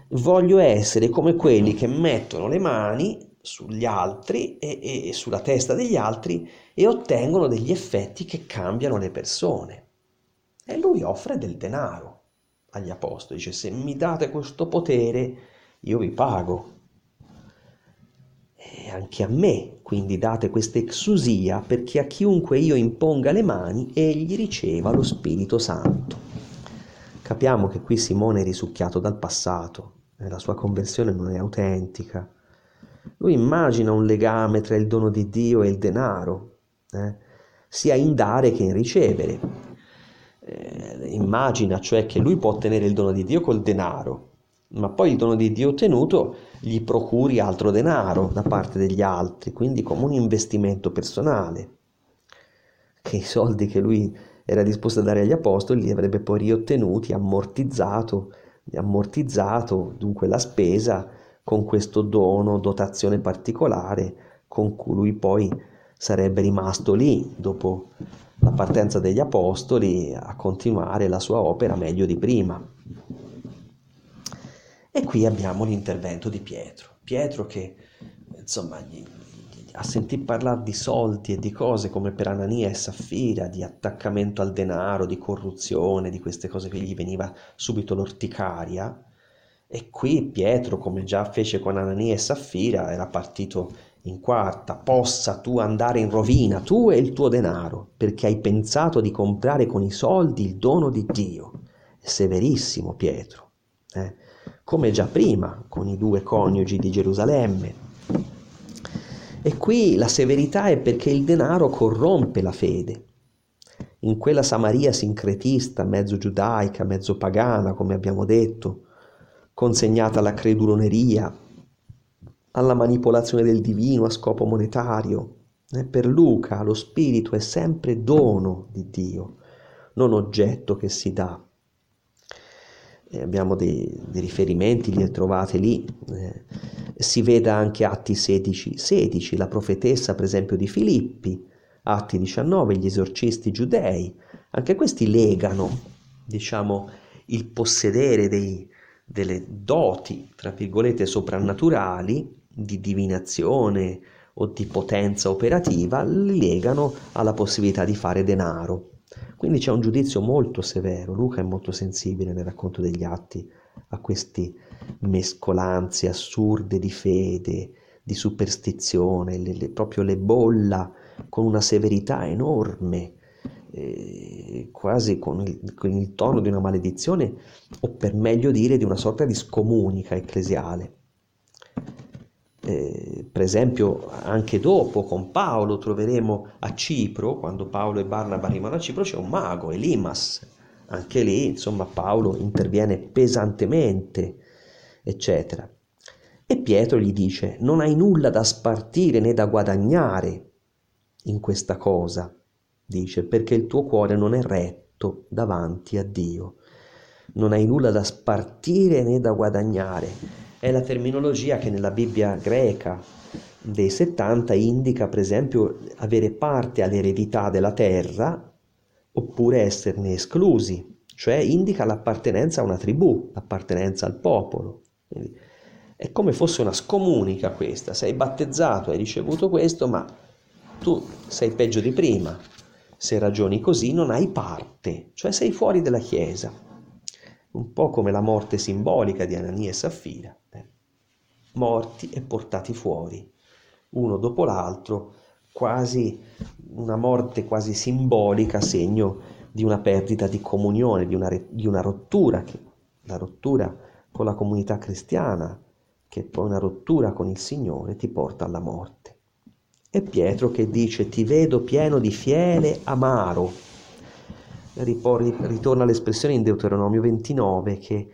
voglio essere come quelli che mettono le mani sugli altri e, e, e sulla testa degli altri e ottengono degli effetti che cambiano le persone. E lui offre del denaro agli apostoli, dice se mi date questo potere io vi pago. E anche a me, quindi date questa exusia perché a chiunque io imponga le mani egli riceva lo Spirito Santo. Capiamo che qui Simone è risucchiato dal passato, e la sua conversione non è autentica. Lui immagina un legame tra il dono di Dio e il denaro, eh? sia in dare che in ricevere. Eh, immagina cioè che lui può ottenere il dono di Dio col denaro, ma poi il dono di Dio ottenuto gli procuri altro denaro da parte degli altri, quindi come un investimento personale, che i soldi che lui era disposto a dare agli apostoli li avrebbe poi riottenuti, ammortizzato, ammortizzato dunque la spesa con questo dono, dotazione particolare con cui lui poi sarebbe rimasto lì dopo la partenza degli apostoli a continuare la sua opera meglio di prima. E qui abbiamo l'intervento di Pietro. Pietro che insomma gli, a sentir parlare di soldi e di cose come per Anania e Saffira, di attaccamento al denaro, di corruzione, di queste cose che gli veniva subito l'orticaria. E qui Pietro, come già fece con Anania e Saffira, era partito in quarta, possa tu andare in rovina, tu e il tuo denaro, perché hai pensato di comprare con i soldi il dono di Dio. Severissimo Pietro, eh? come già prima con i due coniugi di Gerusalemme, e qui la severità è perché il denaro corrompe la fede. In quella Samaria sincretista, mezzo giudaica, mezzo pagana, come abbiamo detto, consegnata alla creduloneria, alla manipolazione del divino a scopo monetario, eh, per Luca lo spirito è sempre dono di Dio, non oggetto che si dà. Eh, abbiamo dei, dei, riferimenti, li trovate lì, eh, si veda anche Atti 16, 16, la profetessa per esempio di Filippi, Atti 19, gli esorcisti giudei, anche questi legano, diciamo, il possedere dei, delle doti, tra virgolette, soprannaturali di divinazione o di potenza operativa, li legano alla possibilità di fare denaro. Quindi c'è un giudizio molto severo, Luca è molto sensibile nel racconto degli atti a queste mescolanze assurde di fede, di superstizione, le, le, proprio le bolla con una severità enorme, eh, quasi con il, con il tono di una maledizione o per meglio dire di una sorta di scomunica ecclesiale. Eh, per esempio anche dopo con Paolo troveremo a Cipro, quando Paolo e Barnaba arrivano a Cipro, c'è un mago, Elimas, anche lì insomma Paolo interviene pesantemente, eccetera. E Pietro gli dice, non hai nulla da spartire né da guadagnare in questa cosa, dice, perché il tuo cuore non è retto davanti a Dio. Non hai nulla da spartire né da guadagnare è la terminologia che nella Bibbia greca dei 70 indica per esempio avere parte all'eredità della terra oppure esserne esclusi, cioè indica l'appartenenza a una tribù, l'appartenenza al popolo. Quindi è come fosse una scomunica questa, sei battezzato, hai ricevuto questo, ma tu sei peggio di prima. Se ragioni così non hai parte, cioè sei fuori dalla Chiesa. Un po' come la morte simbolica di Anania e Saffira morti e portati fuori, uno dopo l'altro, quasi una morte quasi simbolica, segno di una perdita di comunione, di una, di una rottura, che, la rottura con la comunità cristiana, che poi una rottura con il Signore ti porta alla morte. E Pietro che dice ti vedo pieno di fiele amaro. Ritorna l'espressione in Deuteronomio 29 che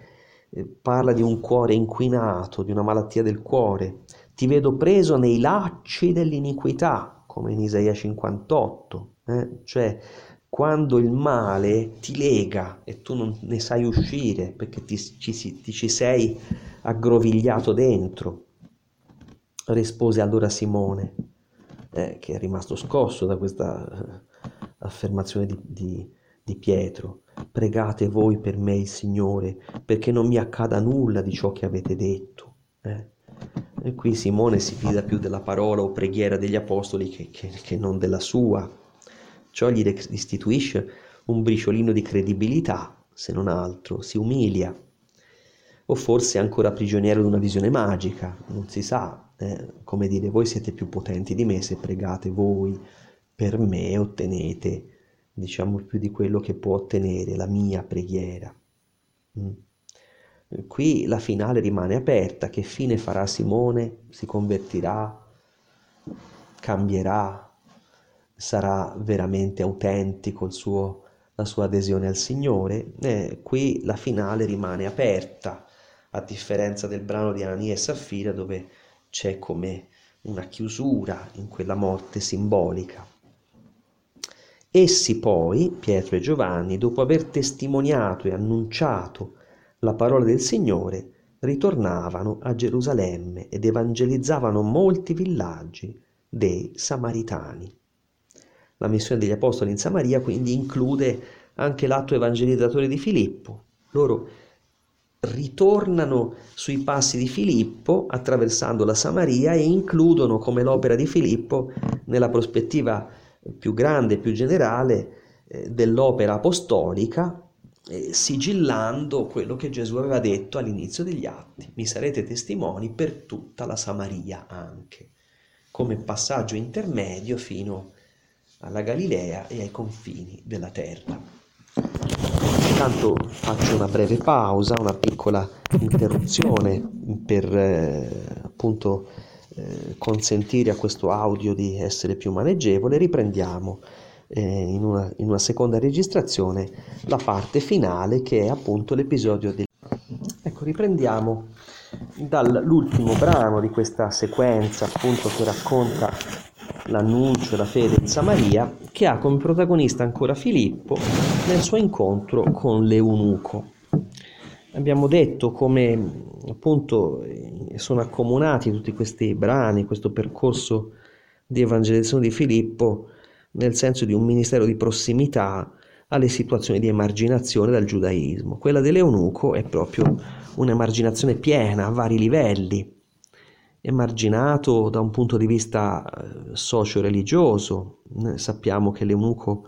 eh, parla di un cuore inquinato, di una malattia del cuore. Ti vedo preso nei lacci dell'iniquità, come in Isaia 58, eh? cioè quando il male ti lega e tu non ne sai uscire perché ti, ci, ti ci sei aggrovigliato dentro. Rispose allora Simone, eh, che è rimasto scosso da questa eh, affermazione di, di, di Pietro. Pregate voi per me il Signore, perché non mi accada nulla di ciò che avete detto. Eh? E qui Simone si fida più della parola o preghiera degli apostoli che, che, che non della sua. Ciò gli restituisce un briciolino di credibilità, se non altro, si umilia. O forse è ancora prigioniero di una visione magica, non si sa. Eh? Come dire, voi siete più potenti di me se pregate voi per me ottenete diciamo più di quello che può ottenere la mia preghiera. Mm. Qui la finale rimane aperta, che fine farà Simone? Si convertirà? Cambierà? Sarà veramente autentico suo, la sua adesione al Signore? Eh, qui la finale rimane aperta, a differenza del brano di Anania e Saffira dove c'è come una chiusura in quella morte simbolica. Essi poi, Pietro e Giovanni, dopo aver testimoniato e annunciato la parola del Signore, ritornavano a Gerusalemme ed evangelizzavano molti villaggi dei Samaritani. La missione degli Apostoli in Samaria quindi include anche l'atto evangelizzatore di Filippo. Loro ritornano sui passi di Filippo attraversando la Samaria e includono come l'opera di Filippo nella prospettiva più grande, più generale eh, dell'opera apostolica, eh, sigillando quello che Gesù aveva detto all'inizio degli atti. Mi sarete testimoni per tutta la Samaria anche, come passaggio intermedio fino alla Galilea e ai confini della terra. Intanto faccio una breve pausa, una piccola interruzione per eh, appunto eh, consentire a questo audio di essere più maneggevole, riprendiamo eh, in, una, in, una, seconda registrazione la parte finale che è appunto l'episodio del... Ecco, riprendiamo dall'ultimo brano di questa sequenza appunto che racconta l'annuncio e la fede in Samaria che ha come protagonista ancora Filippo nel suo incontro con l'eunuco. Abbiamo detto come appunto eh, sono accomunati tutti questi brani, questo percorso di evangelizzazione di Filippo nel senso di un ministero di prossimità alle situazioni di emarginazione dal giudaismo. Quella dell'eunuco è proprio un'emarginazione piena a vari livelli, emarginato da un punto di vista eh, socio-religioso. Sappiamo che l'eunuco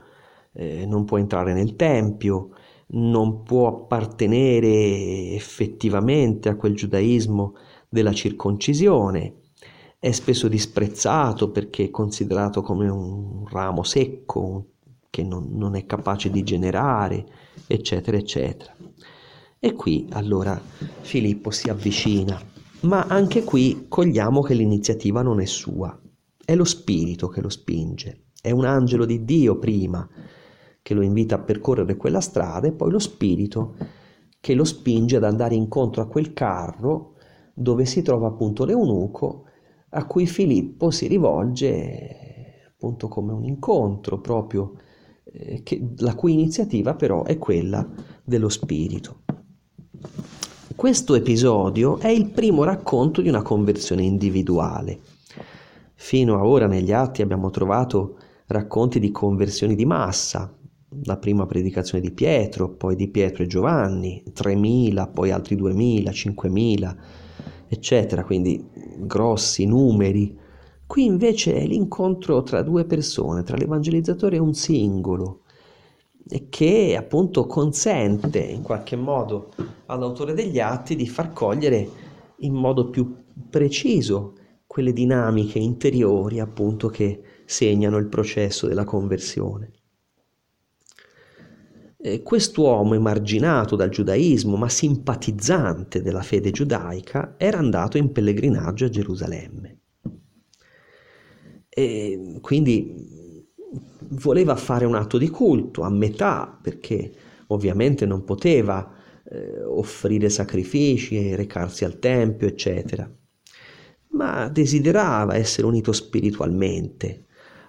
eh, non può entrare nel tempio, non può appartenere effettivamente a quel giudaismo della circoncisione, è spesso disprezzato perché è considerato come un ramo secco che non, non è capace di generare, eccetera, eccetera. E qui allora Filippo si avvicina, ma anche qui cogliamo che l'iniziativa non è sua, è lo spirito che lo spinge, è un angelo di Dio prima che lo invita a percorrere quella strada e poi lo spirito che lo spinge ad andare incontro a quel carro dove si trova appunto l'eunuco a cui Filippo si rivolge appunto come un incontro proprio eh, che, la cui iniziativa però è quella dello spirito. Questo episodio è il primo racconto di una conversione individuale. Fino a ora negli atti abbiamo trovato racconti di conversioni di massa, la prima predicazione di Pietro, poi di Pietro e Giovanni, 3.000, poi altri 2.000, 5.000, eccetera, quindi grossi numeri. Qui invece è l'incontro tra due persone, tra l'evangelizzatore e un singolo, che appunto consente in qualche modo all'autore degli atti di far cogliere in modo più preciso quelle dinamiche interiori appunto che segnano il processo della conversione. Eh, quest'uomo emarginato dal giudaismo ma simpatizzante della fede giudaica era andato in pellegrinaggio a Gerusalemme. E quindi voleva fare un atto di culto a metà perché ovviamente non poteva eh, offrire sacrifici, recarsi al tempio, eccetera, ma desiderava essere unito spiritualmente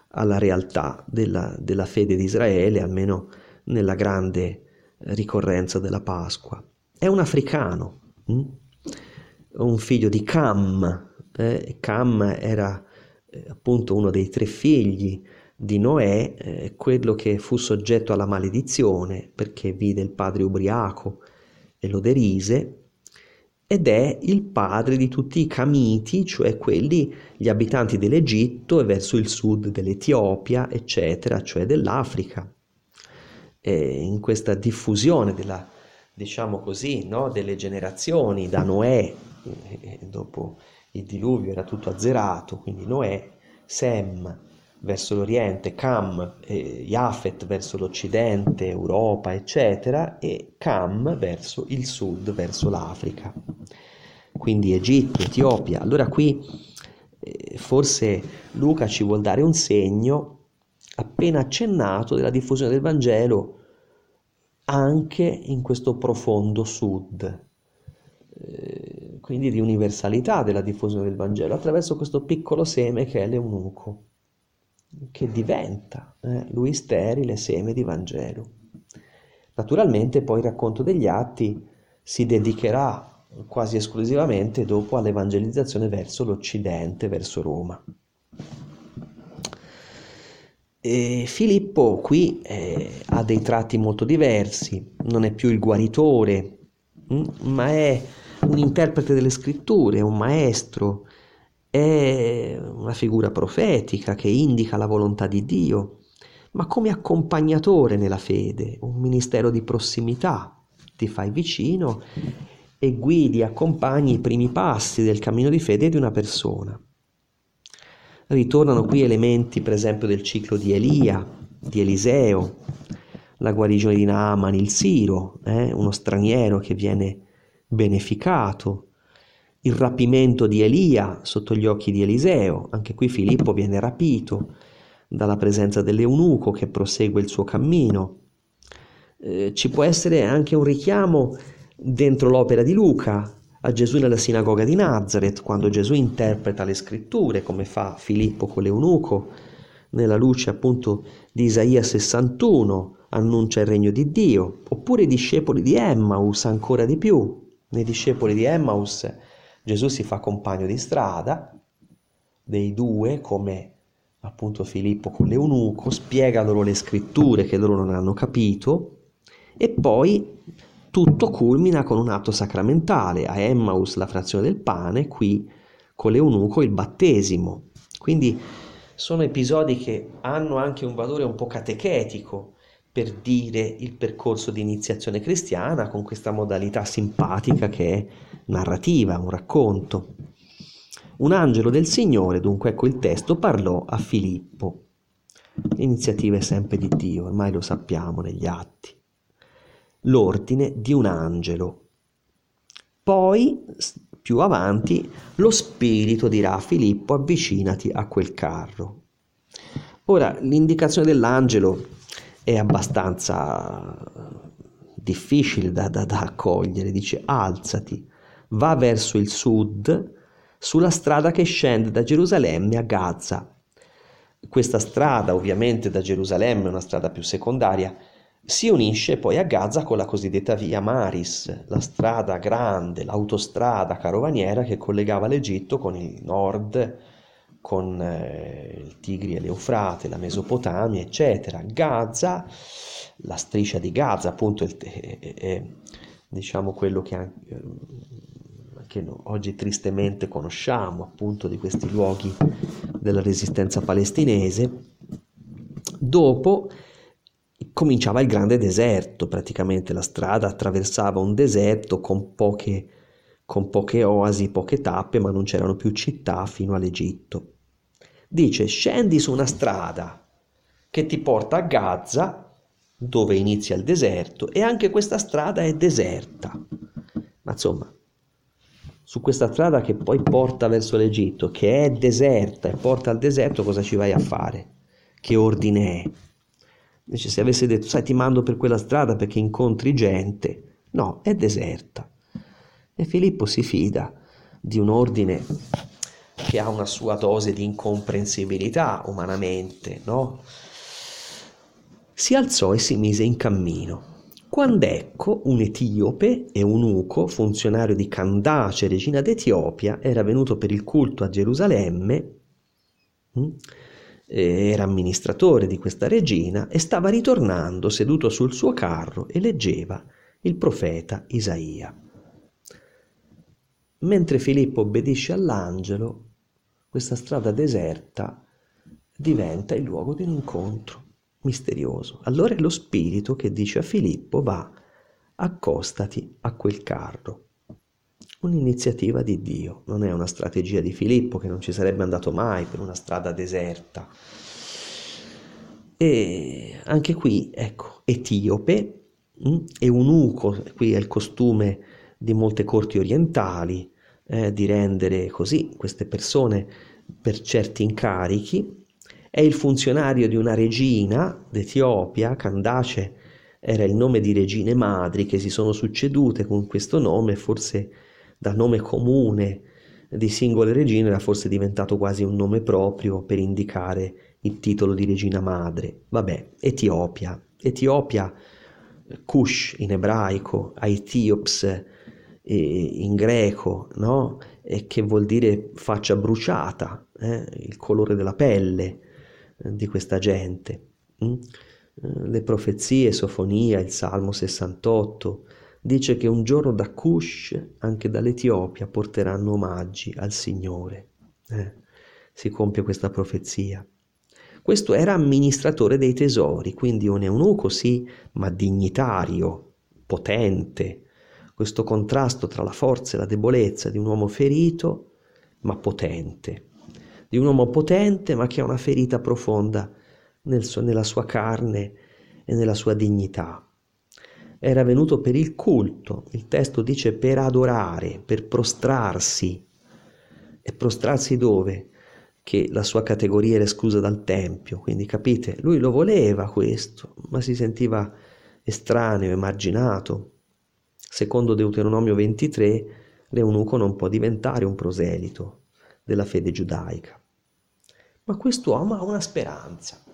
alla realtà della, della fede di Israele, almeno nella grande ricorrenza della Pasqua. È un africano, hm? un figlio di Cam. Eh? Cam era eh, appunto uno dei tre figli di Noè, eh, quello che fu soggetto alla maledizione perché vide il padre ubriaco e lo derise, ed è il padre di tutti i Camiti, cioè quelli, gli abitanti dell'Egitto e verso il sud dell'Etiopia, eccetera, cioè dell'Africa. E in questa diffusione della, diciamo così, no, delle generazioni da Noè, dopo il diluvio era tutto azzerato, quindi Noè, Sem, verso l'Oriente, Cam, eh, Yafet verso l'Occidente, Europa, eccetera, e Cam verso il sud, verso l'Africa. Quindi Egitto, Etiopia. Allora qui eh, forse Luca ci vuol dare un segno appena accennato della diffusione del Vangelo anche in questo profondo sud, eh, quindi di universalità della diffusione del Vangelo attraverso questo piccolo seme che è l'eunuco che diventa eh, lui sterile seme di Vangelo. Naturalmente poi il racconto degli atti si dedicherà quasi esclusivamente dopo all'evangelizzazione verso l'Occidente, verso Roma. Filippo qui eh, ha dei tratti molto diversi, non è più il guaritore, mm, ma è un interprete delle scritture, un maestro, è una figura profetica che indica la volontà di Dio, ma come accompagnatore nella fede, un ministero di prossimità, ti fai vicino e guidi, accompagni i primi passi del cammino di fede di una persona. Ritornano qui elementi, per esempio, del ciclo di Elia, di Eliseo, la guarigione di Naaman, il Siro, eh, uno straniero che viene beneficato, il rapimento di Elia sotto gli occhi di Eliseo, anche qui Filippo viene rapito dalla presenza dell'eunuco che prosegue il suo cammino. Eh, ci può essere anche un richiamo dentro l'opera di Luca a Gesù nella sinagoga di Nazareth, quando Gesù interpreta le scritture, come fa Filippo con l'eunuco, nella luce appunto di Isaia 61, annuncia il regno di Dio, oppure i discepoli di Emmaus ancora di più. Nei discepoli di Emmaus Gesù si fa compagno di strada dei due, come appunto Filippo con l'eunuco, spiega loro le scritture che loro non hanno capito e poi tutto culmina con un atto sacramentale, a Emmaus la frazione del pane, qui con l'eunuco il battesimo. Quindi sono episodi che hanno anche un valore un po' catechetico per dire il percorso di iniziazione cristiana con questa modalità simpatica che è narrativa, un racconto. Un angelo del Signore, dunque ecco il testo, parlò a Filippo. L'iniziativa è sempre di Dio, ormai lo sappiamo negli atti. L'ordine di un angelo. Poi, più avanti, lo Spirito dirà a Filippo avvicinati a quel carro. Ora, l'indicazione dell'angelo è abbastanza difficile da, da, da accogliere. Dice alzati, va verso il sud sulla strada che scende da Gerusalemme a Gaza. Questa strada, ovviamente da Gerusalemme, è una strada più secondaria, si unisce poi a Gaza con la cosiddetta via Maris, la strada grande, l'autostrada carovaniera che collegava l'Egitto con il nord, con eh, il Tigri e l'Eufrate, la Mesopotamia, eccetera. Gaza, la striscia di Gaza, appunto, è, è, è diciamo quello che, eh, che oggi tristemente conosciamo, appunto, di questi luoghi della resistenza palestinese. Dopo cominciava il grande deserto, praticamente la strada attraversava un deserto con poche, con poche oasi, poche tappe, ma non c'erano più città fino all'Egitto dice scendi su una strada che ti porta a Gaza, dove inizia il deserto, e anche questa strada è deserta. Ma insomma, su questa strada che poi porta verso l'Egitto, che è deserta e porta al deserto, cosa ci vai a fare? Che ordine è? Invece se avesse detto, sai, ti mando per quella strada perché incontri gente, No, è deserta. E Filippo si fida di un ordine che ha una sua dose di incomprensibilità umanamente, no? Si alzò e si mise in cammino. Quando ecco un etiope e un uco, funzionario di Candace, regina d'Etiopia, era venuto per il culto a Gerusalemme, hm? Era amministratore di questa regina e stava ritornando seduto sul suo carro e leggeva il profeta Isaia. Mentre Filippo obbedisce all'angelo, questa strada deserta diventa il luogo di un incontro misterioso. Allora è lo spirito che dice a Filippo va, accostati a quel carro. Un'iniziativa di Dio, non è una strategia di Filippo che non ci sarebbe andato mai per una strada deserta. E anche qui, ecco, etiope, Mm? Eunuco, qui è il costume di molte corti orientali, eh, di rendere così queste persone per certi incarichi, è il funzionario di una regina d'Etiopia, Candace era il nome di regine madri che si sono succedute con questo nome, forse dal nome comune di singole regine era forse diventato quasi un nome proprio per indicare il titolo di regina madre. Vabbè, Etiopia. Etiopia Cush in ebraico, Aetiops in greco, no? E che vuol dire faccia bruciata, eh? il colore della pelle eh, di questa gente. Mm? Eh, le profezie, Sofonia, il Salmo 68, dice che un giorno da Cush, anche dall'Etiopia, porteranno omaggi al Signore. Eh? Si compie questa profezia. Questo era amministratore dei tesori, quindi un eunuco sì, ma dignitario, potente. Questo contrasto tra la forza e la debolezza di un uomo ferito, ma potente. Di un uomo potente, ma che ha una ferita profonda nel suo, nella sua carne e nella sua dignità. Era venuto per il culto, il testo dice per adorare, per prostrarsi. E prostrarsi dove? che la sua categoria era esclusa dal Tempio, quindi capite, lui lo voleva questo, ma si sentiva estraneo, emarginato. Secondo Deuteronomio 23, l'eunuco non può diventare un proselito della fede giudaica. Ma quest'uomo ha una speranza,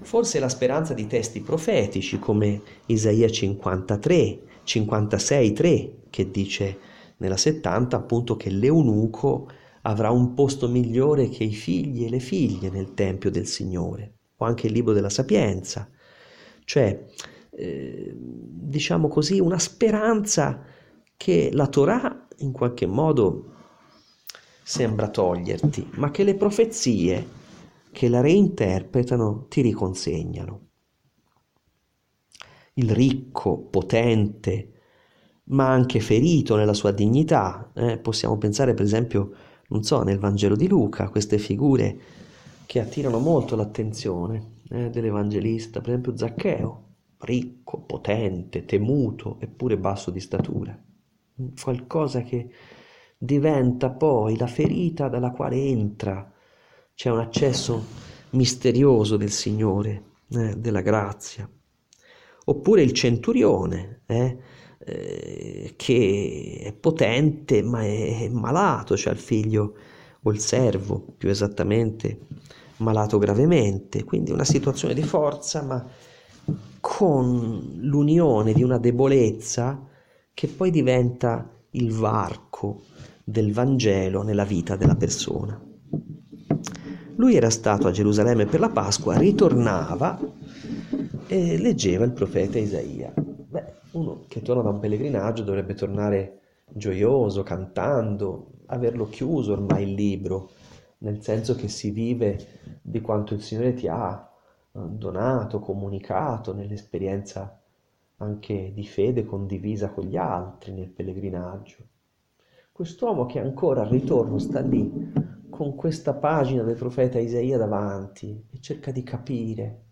forse la speranza di testi profetici come Isaia 53, 56, 3, che dice nella 70 appunto che l'eunuco avrà un posto migliore che i figli e le figlie nel Tempio del Signore, o anche il libro della Sapienza, cioè, eh, diciamo così, una speranza che la Torah in qualche modo sembra toglierti, ma che le profezie che la reinterpretano ti riconsegnano. Il ricco, potente, ma anche ferito nella sua dignità, eh, possiamo pensare per esempio non so, nel Vangelo di Luca, queste figure che attirano molto l'attenzione eh, dell'Evangelista, per esempio Zaccheo, ricco, potente, temuto, eppure basso di statura. Qualcosa che diventa poi la ferita dalla quale entra, c'è un accesso misterioso del Signore, eh, della grazia. Oppure il centurione, eh, eh, che è potente ma è malato, cioè il figlio o il servo più esattamente malato gravemente, quindi una situazione di forza ma con l'unione di una debolezza che poi diventa il varco del Vangelo nella vita della persona. Lui era stato a Gerusalemme per la Pasqua, ritornava e leggeva il profeta Isaia. Beh, uno che torna da un pellegrinaggio dovrebbe tornare gioioso, cantando, averlo chiuso ormai il libro, nel senso che si vive di quanto il Signore ti ha eh, donato, comunicato nell'esperienza anche di fede condivisa con gli altri nel pellegrinaggio. Quest'uomo che ancora al ritorno sta lì con questa pagina del profeta Isaia davanti e cerca di capire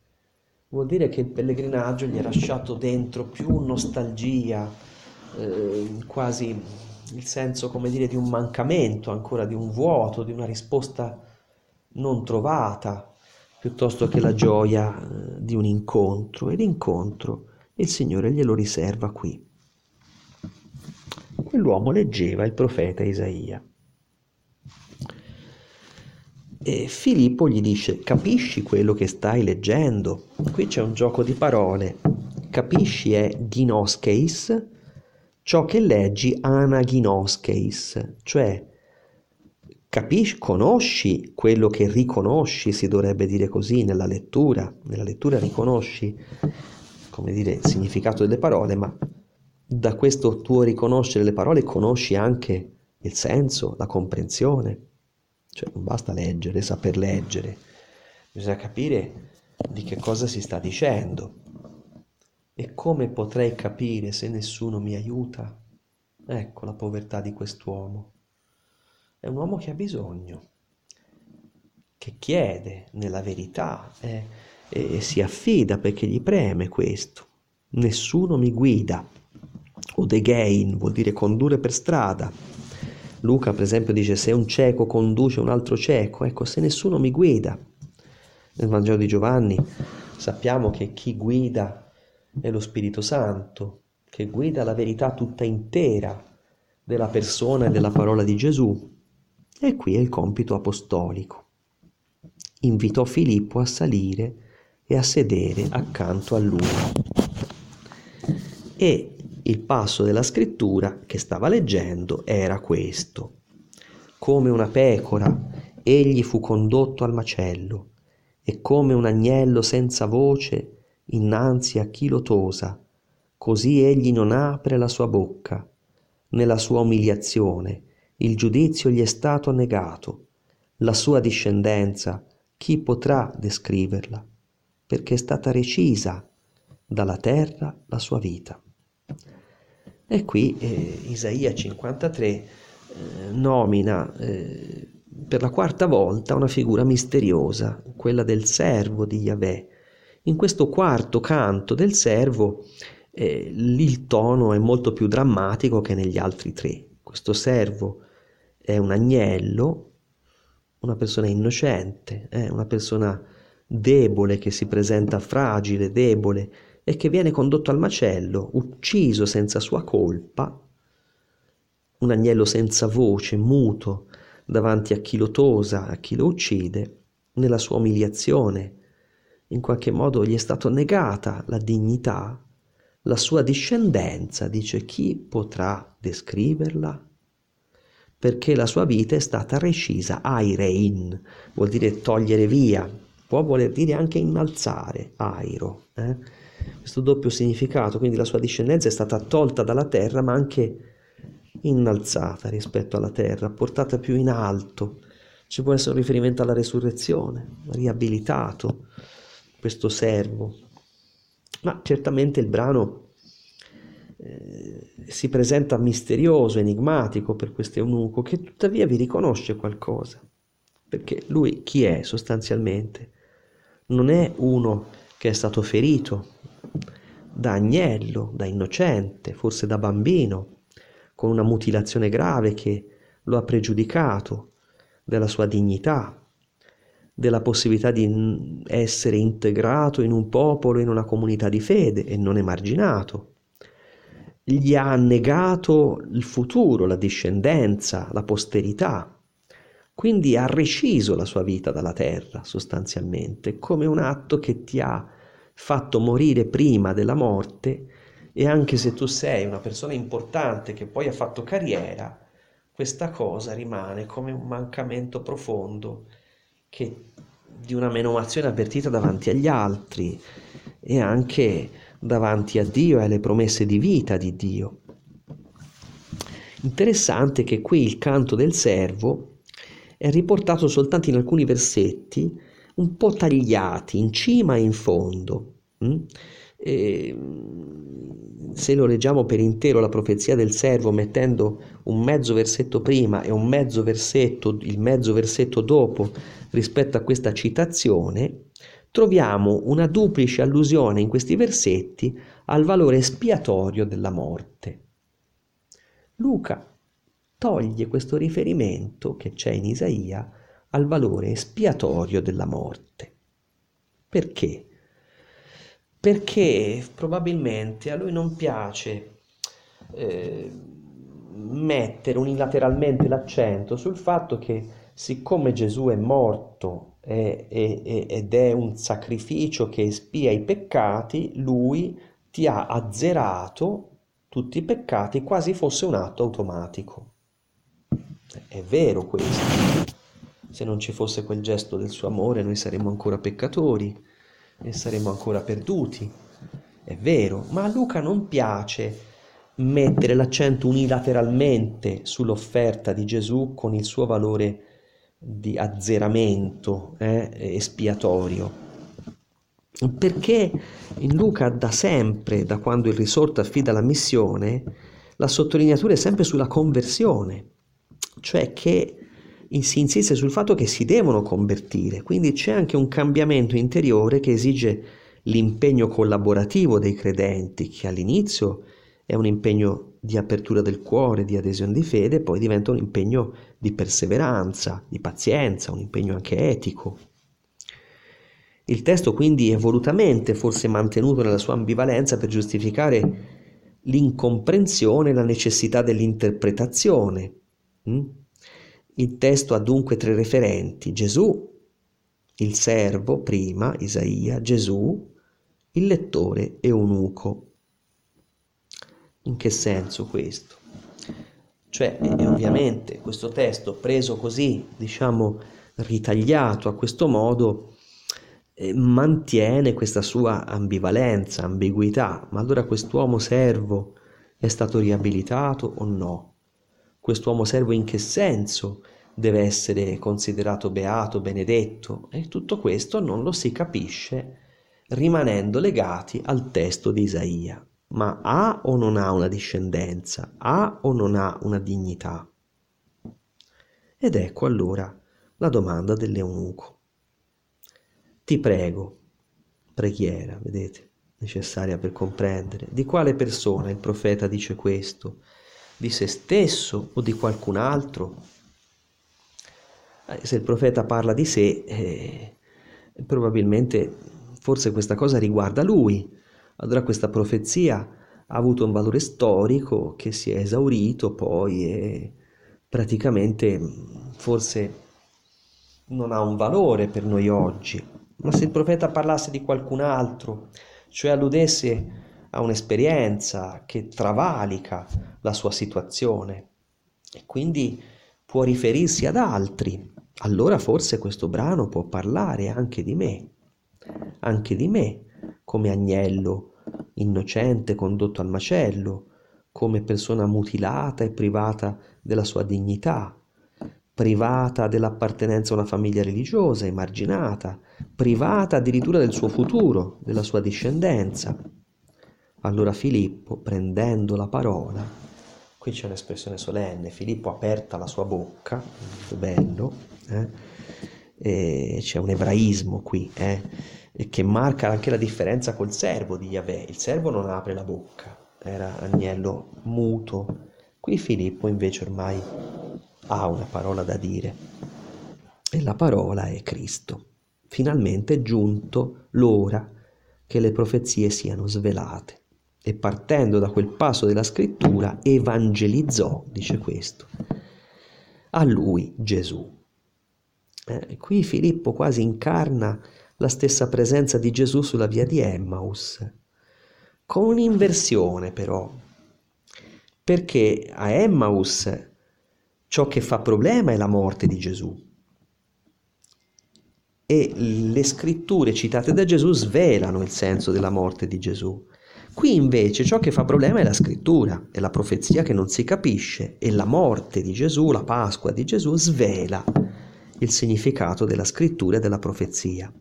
vuol dire che il pellegrinaggio gli ha lasciato dentro più nostalgia, eh, quasi il senso, come dire, di un mancamento, ancora di un vuoto, di una risposta non trovata, piuttosto che la gioia eh, di un incontro. E l'incontro il Signore glielo riserva qui. Quell'uomo leggeva il profeta Isaia. E Filippo gli dice, capisci quello che stai leggendo? Qui c'è un gioco di parole. Capisci è ginoskeis, ciò che leggi anaginoskeis, cioè capisci, conosci quello che riconosci, si dovrebbe dire così nella lettura. Nella lettura riconosci, come dire, il significato delle parole, ma da questo tuo riconoscere le parole conosci anche il senso, la comprensione. Cioè non basta leggere, saper leggere, bisogna capire di che cosa si sta dicendo. E come potrei capire se nessuno mi aiuta? Ecco la povertà di quest'uomo. È un uomo che ha bisogno, che chiede nella verità eh, e si affida perché gli preme questo. Nessuno mi guida o the gain vuol dire condurre per strada. Luca, per esempio, dice se un cieco conduce un altro cieco, ecco, se nessuno mi guida. Nel Vangelo di Giovanni sappiamo che chi guida è lo Spirito Santo, che guida la verità tutta intera della persona e della parola di Gesù. E qui è il compito apostolico. Invitò Filippo a salire e a sedere accanto a lui. E il passo della scrittura che stava leggendo era questo. Come una pecora, egli fu condotto al macello, e come un agnello senza voce innanzi a chi lo tosa, così egli non apre la sua bocca. Nella sua umiliazione il giudizio gli è stato negato, la sua discendenza chi potrà descriverla, perché è stata recisa dalla terra la sua vita. E qui eh, Isaia 53 eh, nomina eh, per la quarta volta una figura misteriosa, quella del servo di Yahweh. In questo quarto canto del servo eh, il tono è molto più drammatico che negli altri tre. Questo servo è un agnello, una persona innocente, eh, una persona debole che si presenta fragile, debole, e che viene condotto al macello, ucciso senza sua colpa, un agnello senza voce, muto, davanti a chi lo tosa, a chi lo uccide, nella sua umiliazione. In qualche modo gli è stata negata la dignità, la sua discendenza, dice chi potrà descriverla? Perché la sua vita è stata recisa, airein, vuol dire togliere via, può voler dire anche innalzare, airo. Eh? Questo doppio significato, quindi la sua discendenza è stata tolta dalla terra ma anche innalzata rispetto alla terra, portata più in alto. Ci può essere un riferimento alla resurrezione, riabilitato questo servo. Ma certamente il brano eh, si presenta misterioso, enigmatico per questo eunuco, che tuttavia vi riconosce qualcosa. Perché lui chi è sostanzialmente? Non è uno che è stato ferito, da agnello, da innocente, forse da bambino, con una mutilazione grave che lo ha pregiudicato della sua dignità, della possibilità di essere integrato in un popolo, in una comunità di fede e non emarginato. Gli ha negato il futuro, la discendenza, la posterità. Quindi ha reciso la sua vita dalla terra, sostanzialmente, come un atto che ti ha fatto morire prima della morte e anche se tu sei una persona importante che poi ha fatto carriera, questa cosa rimane come un mancamento profondo che, di una menomazione avvertita davanti agli altri e anche davanti a Dio e alle promesse di vita di Dio. Interessante che qui il canto del servo è riportato soltanto in alcuni versetti un po' tagliati in cima e in fondo. Mm? E, se lo leggiamo per intero la profezia del servo mettendo un mezzo versetto prima e un mezzo versetto, il mezzo versetto dopo rispetto a questa citazione, troviamo una duplice allusione in questi versetti al valore espiatorio della morte. Luca toglie questo riferimento che c'è in Isaia al valore espiatorio della morte. Perché? Perché probabilmente a lui non piace eh, mettere unilateralmente l'accento sul fatto che siccome Gesù è morto è, è, ed è un sacrificio che espia i peccati, lui ti ha azzerato tutti i peccati quasi fosse un atto automatico. È vero questo. Se non ci fosse quel gesto del suo amore, noi saremmo ancora peccatori e saremmo ancora perduti. È vero, ma a Luca non piace mettere l'accento unilateralmente sull'offerta di Gesù con il suo valore di azzeramento eh, espiatorio. Perché in Luca da sempre, da quando il risorto affida la missione, la sottolineatura è sempre sulla conversione, cioè che si insiste sul fatto che si devono convertire, quindi c'è anche un cambiamento interiore che esige l'impegno collaborativo dei credenti, che all'inizio è un impegno di apertura del cuore, di adesione di fede, poi diventa un impegno di perseveranza, di pazienza, un impegno anche etico. Il testo quindi è volutamente forse mantenuto nella sua ambivalenza per giustificare l'incomprensione e la necessità dell'interpretazione. Mm? Il testo ha dunque tre referenti, Gesù, il servo prima, Isaia, Gesù, il lettore eunuco. In che senso questo? Cioè, ovviamente questo testo preso così, diciamo, ritagliato a questo modo, eh, mantiene questa sua ambivalenza, ambiguità. Ma allora quest'uomo servo è stato riabilitato o no? Quest'uomo servo in che senso deve essere considerato beato, benedetto? E tutto questo non lo si capisce rimanendo legati al testo di Isaia ma ha o non ha una discendenza, ha o non ha una dignità? Ed ecco allora la domanda dell'eunuco. Ti prego, preghiera, vedete, necessaria per comprendere, di quale persona il profeta dice questo? Di se stesso o di qualcun altro? Eh, se il profeta parla di sé, eh, probabilmente forse questa cosa riguarda lui, allora questa profezia ha avuto un valore storico che si è esaurito poi e praticamente forse non ha un valore per noi oggi. Ma se il profeta parlasse di qualcun altro, cioè alludesse a un'esperienza che travalica la sua situazione e quindi può riferirsi ad altri, allora forse questo brano può parlare anche di me, anche di me come agnello innocente condotto al macello, come persona mutilata e privata della sua dignità, privata dell'appartenenza a una famiglia religiosa, emarginata, privata addirittura del suo futuro, della sua discendenza. Allora Filippo, prendendo la parola, qui c'è un'espressione solenne, Filippo aperta la sua bocca, molto bello, eh? c'è un ebraismo qui, eh? che marca anche la differenza col servo di Yahweh. Il servo non apre la bocca, era agnello muto. Qui Filippo invece ormai ha una parola da dire e la parola è Cristo. Finalmente è giunto l'ora che le profezie siano svelate e partendo da quel passo della scrittura evangelizzò, dice questo, a lui Gesù. Eh, qui Filippo quasi incarna la stessa presenza di Gesù sulla via di Emmaus, con un'inversione però, perché a Emmaus ciò che fa problema è la morte di Gesù e le scritture citate da Gesù svelano il senso della morte di Gesù. Qui invece ciò che fa problema è la scrittura, è la profezia che non si capisce e la morte di Gesù, la Pasqua di Gesù svela il significato della scrittura e della profezia.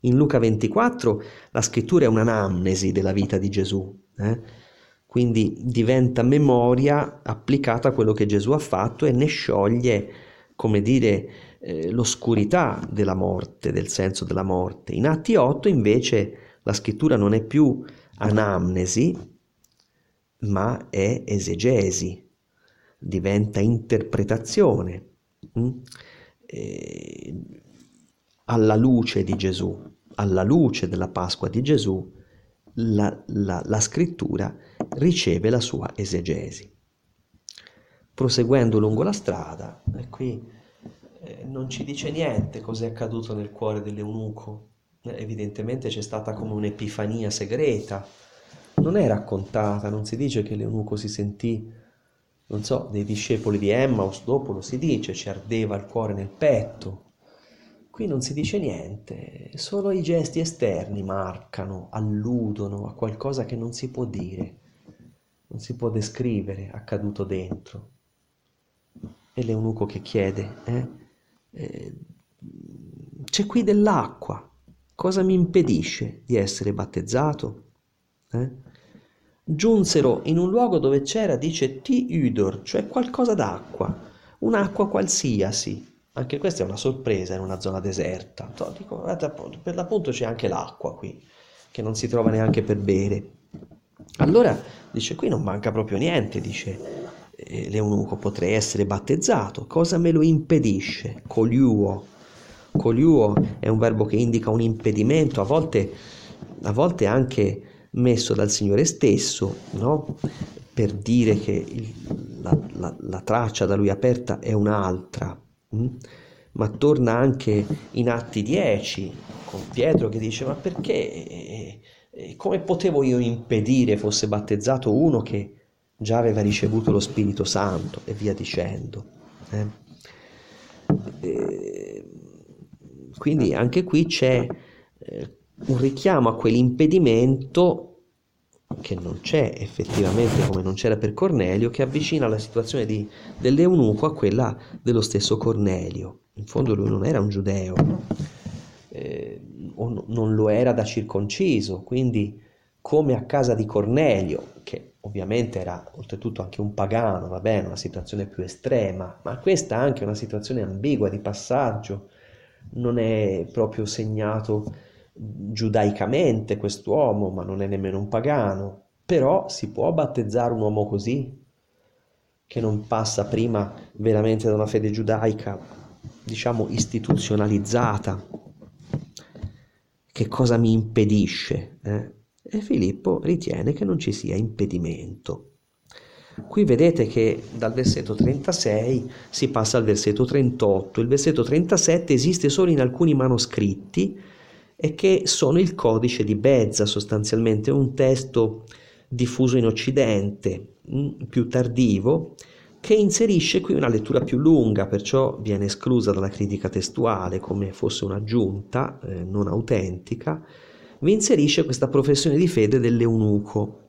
In Luca 24 la scrittura è un'anamnesi della vita di Gesù, eh? quindi diventa memoria applicata a quello che Gesù ha fatto e ne scioglie, come dire, eh, l'oscurità della morte, del senso della morte. In Atti 8 invece la scrittura non è più anamnesi, ma è esegesi, diventa interpretazione. Eh, alla luce di Gesù alla luce della Pasqua di Gesù, la, la, la scrittura riceve la sua esegesi. proseguendo lungo la strada, qui eh, non ci dice niente cos'è accaduto nel cuore dell'eunuco. Eh, evidentemente c'è stata come un'epifania segreta, non è raccontata, non si dice che l'eunuco si sentì, non so, dei discepoli di Emmaus, dopo lo si dice, ci ardeva il cuore nel petto. Qui non si dice niente, solo i gesti esterni marcano, alludono a qualcosa che non si può dire, non si può descrivere accaduto dentro. E l'eunuco che chiede, eh? Eh, c'è qui dell'acqua, cosa mi impedisce di essere battezzato? Eh? Giunsero in un luogo dove c'era, dice, ti udor, cioè qualcosa d'acqua, un'acqua qualsiasi. Anche questa è una sorpresa in una zona deserta. Dico, per l'appunto c'è anche l'acqua qui, che non si trova neanche per bere. Allora dice, qui non manca proprio niente, dice, eh, l'eunuco, potrei essere battezzato, cosa me lo impedisce? Coliuo. Coliuo è un verbo che indica un impedimento, a volte, a volte anche messo dal Signore stesso, no? per dire che il, la, la, la, traccia da lui aperta è un'altra, hm? ma torna anche in Atti 10 con Pietro che dice ma perché, come potevo io impedire fosse battezzato uno che già aveva ricevuto lo Spirito Santo e via dicendo. Eh? E, quindi anche qui c'è eh, un richiamo a quell'impedimento che non c'è effettivamente come non c'era per Cornelio, che avvicina la situazione di, dell'eunuco a quella dello stesso Cornelio. In fondo lui non era un giudeo, eh, o non lo era da circonciso, quindi come a casa di Cornelio, che ovviamente era oltretutto anche un pagano, va bene, una situazione più estrema, ma questa è anche una situazione ambigua di passaggio, non è proprio segnato giudaicamente quest'uomo, ma non è nemmeno un pagano, però si può battezzare un uomo così, che non passa prima veramente da una fede giudaica, diciamo, istituzionalizzata. Che cosa mi impedisce? Eh? E Filippo ritiene che non ci sia impedimento. Qui vedete che dal versetto 36 si passa al versetto 38. Il versetto 37 esiste solo in alcuni manoscritti e che sono il codice di Bezza, sostanzialmente un testo diffuso in Occidente, mm, più tardivo, che inserisce qui una lettura più lunga, perciò viene esclusa dalla critica testuale come fosse un'aggiunta eh, non autentica, vi inserisce questa professione di fede dell'eunuco.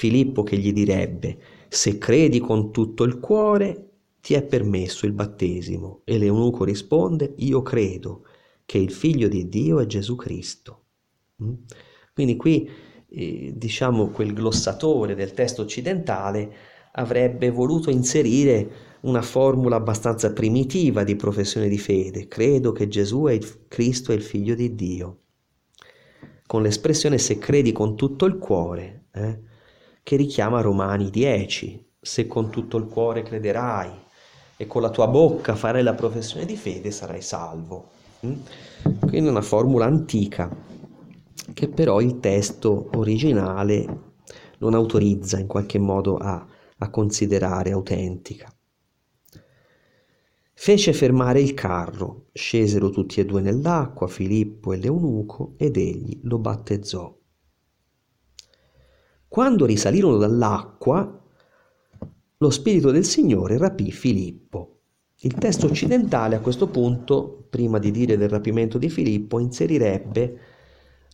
Filippo che gli direbbe, se credi con tutto il cuore, ti è permesso il battesimo. E l'eunuco risponde, io credo che il figlio di Dio è Gesù Cristo. Mm? Quindi qui, eh, diciamo, quel glossatore del testo occidentale avrebbe voluto inserire una formula abbastanza primitiva di professione di fede. Credo che Gesù è il Cristo è il figlio di Dio con l'espressione se credi con tutto il cuore, eh, che richiama Romani 10, se con tutto il cuore crederai e con la tua bocca farai la professione di fede sarai salvo. Mm? Quindi una formula antica che però il testo originale non autorizza in qualche modo a, a considerare autentica. Fece fermare il carro, scesero tutti e due nell'acqua, Filippo e l'eunuco, ed egli lo battezzò. Quando risalirono dall'acqua, lo Spirito del Signore rapì Filippo. Il testo occidentale a questo punto, prima di dire del rapimento di Filippo, inserirebbe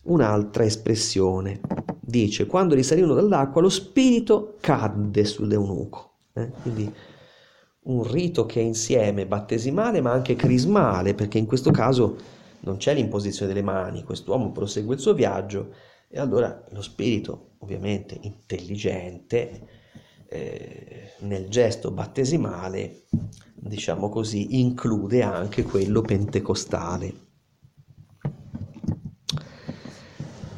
un'altra espressione. Dice, quando risalirono dall'acqua, lo Spirito cadde sull'eunuco. Eh? Quindi un rito che è insieme battesimale ma anche crismale, perché in questo caso non c'è l'imposizione delle mani, quest'uomo prosegue il suo viaggio e allora lo spirito, ovviamente intelligente, eh, nel gesto battesimale, diciamo così, include anche quello pentecostale.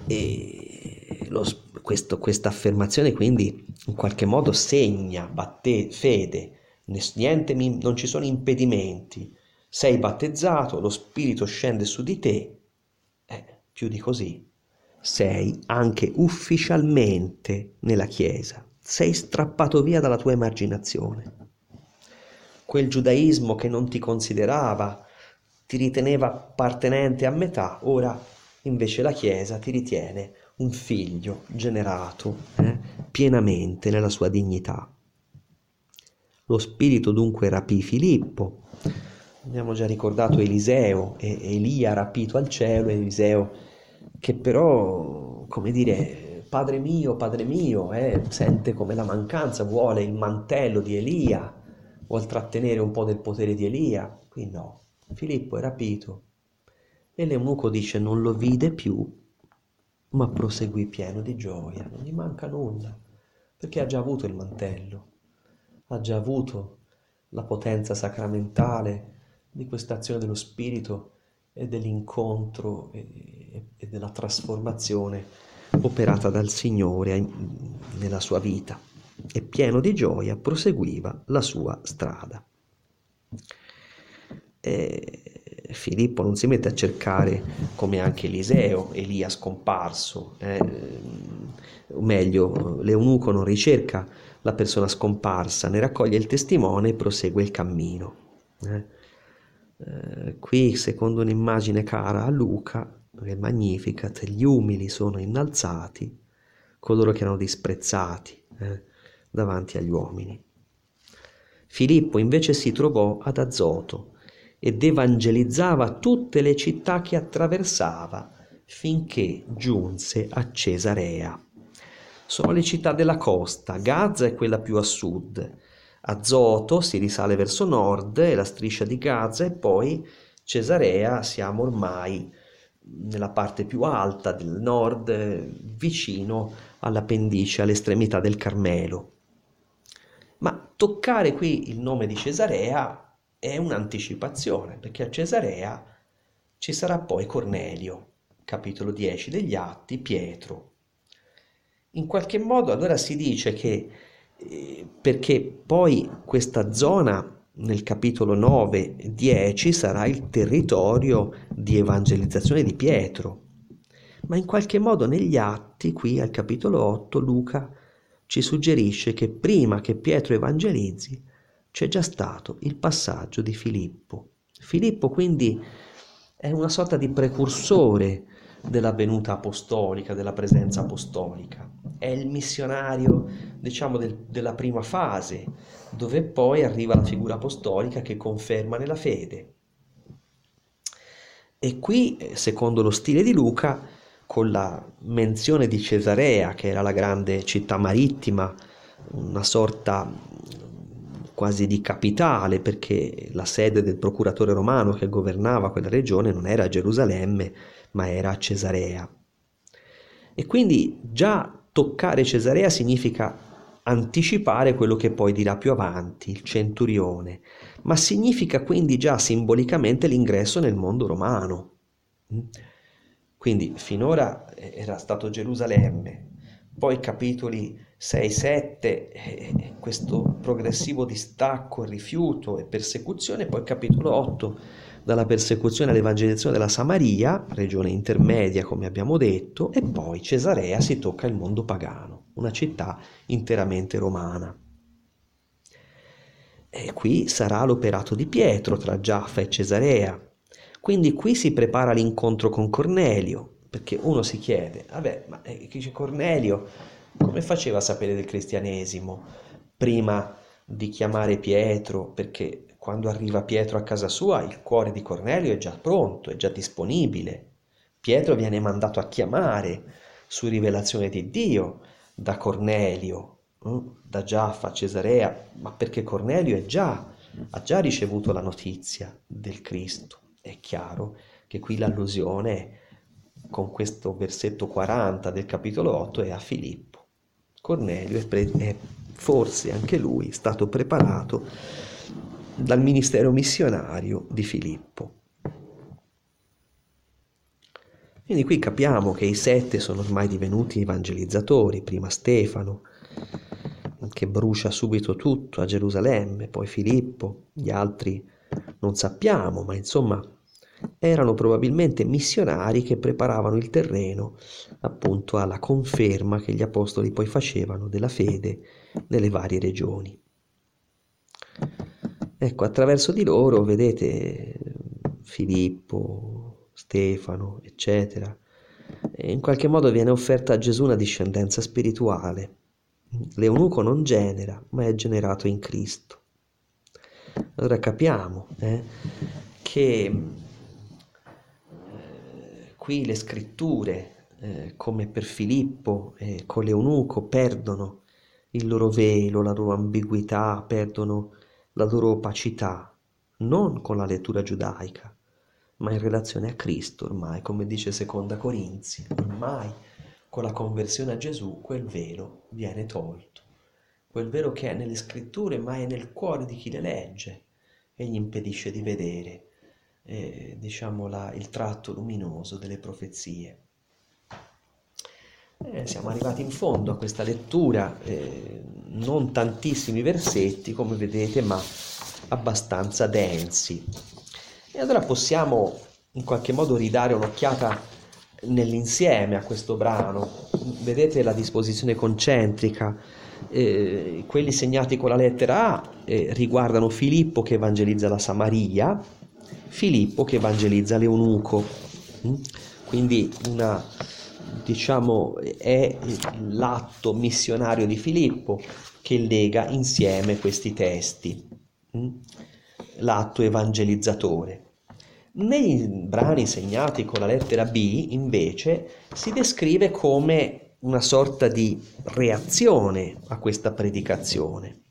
E lo, questo, questa affermazione quindi in qualche modo segna batte, fede, niente, non ci sono impedimenti, sei battezzato, lo Spirito scende su di te, eh, più di così, sei anche ufficialmente nella Chiesa, sei strappato via dalla tua emarginazione. quel giudaismo che non ti considerava, ti riteneva appartenente a metà, ora invece la Chiesa ti ritiene un figlio generato eh, pienamente nella sua dignità. Lo spirito dunque rapì Filippo, abbiamo già ricordato Eliseo e Elia rapito al cielo, Eliseo che però, come dire, padre mio, padre mio, eh, sente come la mancanza, vuole il mantello di Elia, vuole trattenere un po' del potere di Elia, qui no, Filippo è rapito. E l'eunuco dice non lo vide più, ma proseguì pieno di gioia, non gli manca nulla, perché ha già avuto il mantello, ha già avuto la potenza sacramentale di questa azione dello Spirito e dell'incontro e, e della trasformazione operata dal Signore nella sua vita e pieno di gioia proseguiva la sua strada. E Filippo non si mette a cercare come anche Eliseo, Elia scomparso, eh, o meglio, l'eunuco non ricerca la persona scomparsa, ne raccoglie il testimone e prosegue il cammino. Eh. Eh, qui, secondo un'immagine cara a Luca, è Magnificat, gli umili sono innalzati, coloro che erano disprezzati eh, davanti agli uomini. Filippo invece si trovò ad Azoto, ed evangelizzava tutte le città che attraversava finché giunse a Cesarea. Sono le città della costa, Gaza è quella più a sud, Azoto si risale verso nord, è la striscia di Gaza e poi Cesarea siamo ormai nella parte più alta del nord, vicino alla pendice, all'estremità del Carmelo. Ma toccare qui il nome di Cesarea è un'anticipazione, perché a Cesarea ci sarà poi Cornelio, capitolo 10 degli Atti, Pietro. In qualche modo allora si dice che eh, perché poi questa zona nel capitolo 9 10 sarà il territorio di evangelizzazione di Pietro. Ma in qualche modo negli atti, qui al capitolo 8, Luca ci suggerisce che prima che Pietro evangelizzi c'è già stato il passaggio di Filippo. Filippo quindi è una sorta di precursore della venuta apostolica, della presenza apostolica. È il missionario, diciamo, del, della prima fase, dove poi arriva la figura apostolica che conferma nella fede. E qui, secondo lo stile di Luca, con la menzione di Cesarea, che era la grande città marittima, una sorta quasi di capitale, perché la sede del procuratore romano che governava quella regione non era Gerusalemme, ma era Cesarea. E quindi già toccare Cesarea significa anticipare quello che poi dirà più avanti, il centurione, ma significa quindi già simbolicamente l'ingresso nel mondo romano. Quindi finora era stato Gerusalemme, poi capitoli 6-7, eh, questo progressivo distacco, rifiuto e persecuzione, poi capitolo 8, dalla persecuzione all'evangelizzazione della Samaria, regione intermedia come abbiamo detto, e poi Cesarea si tocca il mondo pagano, una città interamente romana. E qui sarà l'operato di Pietro tra Giaffa e Cesarea. Quindi qui si prepara l'incontro con Cornelio, perché uno si chiede, vabbè, ma eh, Cornelio come faceva a sapere del cristianesimo prima di chiamare Pietro? Perché quando arriva Pietro a casa sua il cuore di Cornelio è già pronto, è già disponibile. Pietro viene mandato a chiamare su rivelazione di Dio da Cornelio, hm, da Giaffa Cesarea, ma perché Cornelio già, ha già ricevuto la notizia del Cristo. È chiaro che qui l'allusione con questo versetto 40 del capitolo 8 è a Filippo. Cornelio è, pre- è forse anche lui stato preparato dal ministero missionario di Filippo. Quindi qui capiamo che i sette sono ormai divenuti evangelizzatori, prima Stefano, che brucia subito tutto a Gerusalemme, poi Filippo, gli altri non sappiamo, ma insomma erano probabilmente missionari che preparavano il terreno appunto alla conferma che gli apostoli poi facevano della fede nelle varie regioni. Ecco, attraverso di loro, vedete, Filippo, Stefano, eccetera, in qualche modo viene offerta a Gesù una discendenza spirituale. L'eunuco non genera, ma è generato in Cristo. Allora capiamo eh, che eh, qui le scritture, eh, come per Filippo e con l'eunuco, perdono il loro velo, la loro ambiguità, perdono la loro opacità, non con la lettura giudaica, ma in relazione a Cristo ormai, come dice Seconda Corinzi, ormai con la conversione a Gesù quel velo viene tolto, quel velo che è nelle scritture ma è nel cuore di chi le legge e gli impedisce di vedere eh, diciamo la, il tratto luminoso delle profezie. Eh, siamo arrivati in fondo a questa lettura, eh, non tantissimi versetti come vedete ma abbastanza densi. E allora possiamo in qualche modo ridare un'occhiata nell'insieme a questo brano. Vedete la disposizione concentrica. Eh, quelli segnati con la lettera A eh, riguardano Filippo che evangelizza la Samaria, Filippo che evangelizza l'Eunuco. Mm? Quindi una, diciamo, è l'atto missionario di Filippo che lega insieme questi testi. Mm? L'atto evangelizzatore. Nei brani segnati con la lettera B, invece, si descrive come una sorta di reazione a questa predicazione,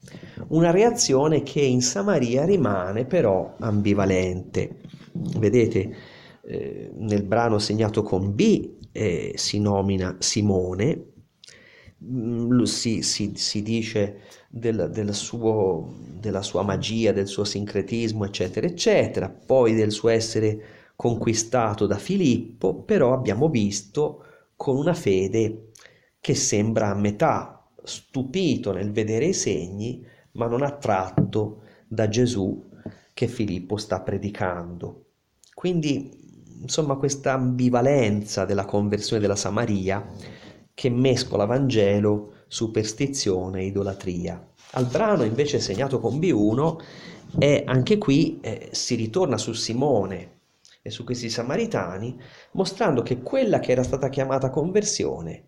una reazione che in Samaria rimane però ambivalente. Vedete, eh, nel brano segnato con B eh, si nomina Simone, mm, si, si, si dice del, del suo, della sua magia, del suo sincretismo, eccetera, eccetera, poi del suo essere conquistato da Filippo, però abbiamo visto con una fede che sembra a metà, stupito nel vedere i segni, ma non attratto da Gesù che Filippo sta predicando. Quindi, insomma, questa ambivalenza della conversione della Samaria che mescola Vangelo superstizione e idolatria. Al brano invece segnato con B1 e anche qui eh, si ritorna su Simone e su questi samaritani mostrando che quella che era stata chiamata conversione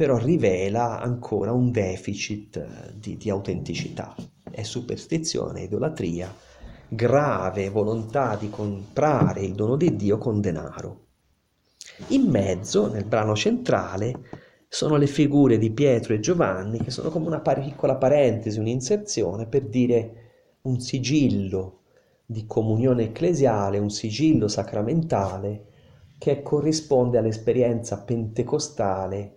però rivela ancora un deficit eh, di, di autenticità. È superstizione, idolatria, grave volontà di comprare il dono di Dio con denaro. In mezzo, nel brano centrale, sono le figure di Pietro e Giovanni che sono come una piccola parentesi, un'inserzione per dire un sigillo di comunione ecclesiale, un sigillo sacramentale che corrisponde all'esperienza pentecostale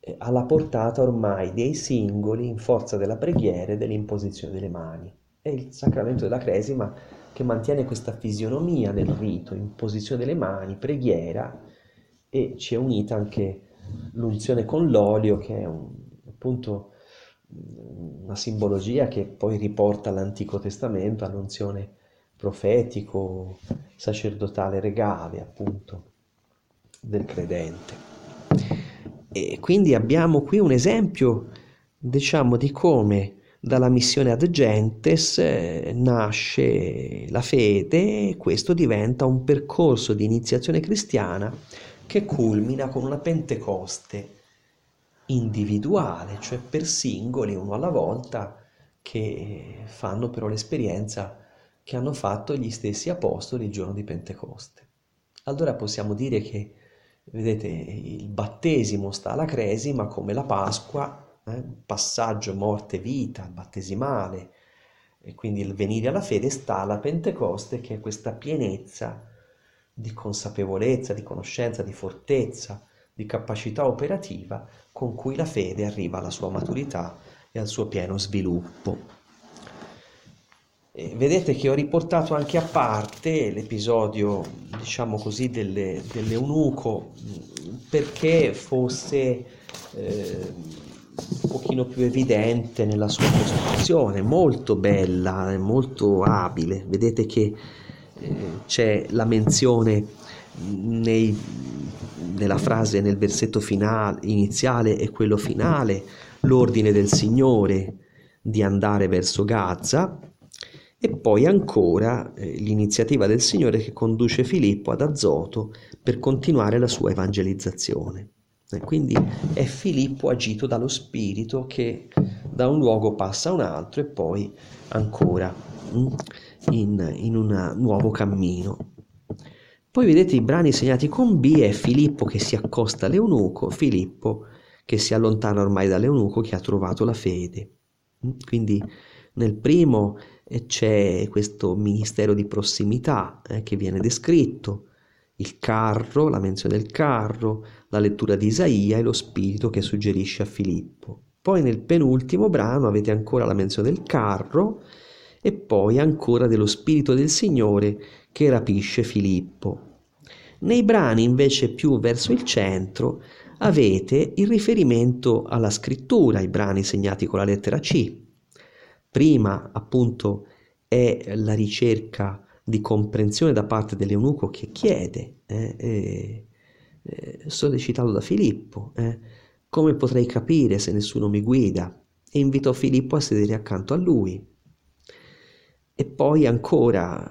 eh, alla portata ormai dei singoli in forza della preghiera e dell'imposizione delle mani. È il sacramento della cresima che mantiene questa fisionomia del rito, imposizione delle mani, preghiera e ci è unita anche l'unzione con l'olio che è un, appunto una simbologia che poi riporta all'Antico Testamento, all'unzione profetico, sacerdotale regale appunto del credente. E quindi abbiamo qui un esempio, diciamo, di come dalla missione ad gentes eh, nasce la fede e questo diventa un percorso di iniziazione cristiana che culmina con una Pentecoste individuale, cioè per singoli, uno alla volta, che fanno però l'esperienza che hanno fatto gli stessi apostoli il giorno di Pentecoste. Allora possiamo dire che, vedete, il battesimo sta alla cresima come la Pasqua, eh, passaggio morte-vita, battesimale, e quindi il venire alla fede sta alla Pentecoste che è questa pienezza di consapevolezza, di conoscenza, di fortezza, di capacità operativa con cui la fede arriva alla sua maturità e al suo pieno sviluppo. E vedete che ho riportato anche a parte l'episodio, diciamo così, delle, dell'eunuco perché fosse eh, un pochino più evidente nella sua costruzione, molto bella, molto abile. Vedete che c'è la menzione nei, nella frase nel versetto finale, iniziale e quello finale, l'ordine del Signore di andare verso Gaza E poi ancora eh, l'iniziativa del Signore che conduce Filippo ad Azoto per continuare la sua evangelizzazione. Quindi è Filippo agito dallo Spirito che da un luogo passa a un altro e poi ancora mm, in, in un nuovo cammino. Poi vedete i brani segnati con B è Filippo che si accosta all'eunuco, Filippo che si allontana ormai dall'eunuco che ha trovato la fede. Mm, quindi nel primo eh, c'è questo ministero di prossimità eh, che viene descritto, il carro, la menzione del carro, la lettura di Isaia e lo spirito che suggerisce a Filippo. Poi nel penultimo brano avete ancora la menzione del carro e poi ancora dello spirito del Signore che rapisce Filippo. Nei brani invece più verso il centro avete il riferimento alla scrittura, i brani segnati con la lettera C. Prima appunto è la ricerca di comprensione da parte dell'eunuco che chiede, eh, eh, eh, sollecitato da Filippo, eh, come potrei capire se nessuno mi guida? E invitò Filippo a sedere accanto a lui. E poi ancora,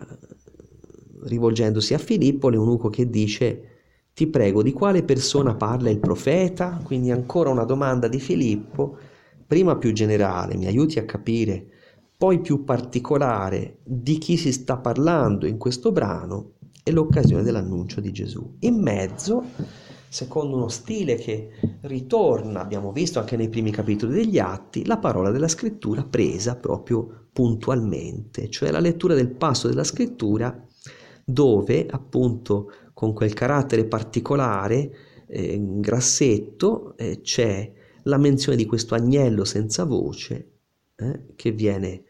rivolgendosi a Filippo, l'eunuco che dice, ti prego, di quale persona parla il profeta? Quindi ancora una domanda di Filippo, prima più generale, mi aiuti a capire, poi più particolare di chi si sta parlando in questo brano e l'occasione dell'annuncio di Gesù. In mezzo, secondo uno stile che ritorna, abbiamo visto anche nei primi capitoli degli Atti, la parola della scrittura presa proprio puntualmente, cioè la lettura del passo della scrittura dove appunto con quel carattere particolare, eh, grassetto, eh, c'è la menzione di questo agnello senza voce eh, che viene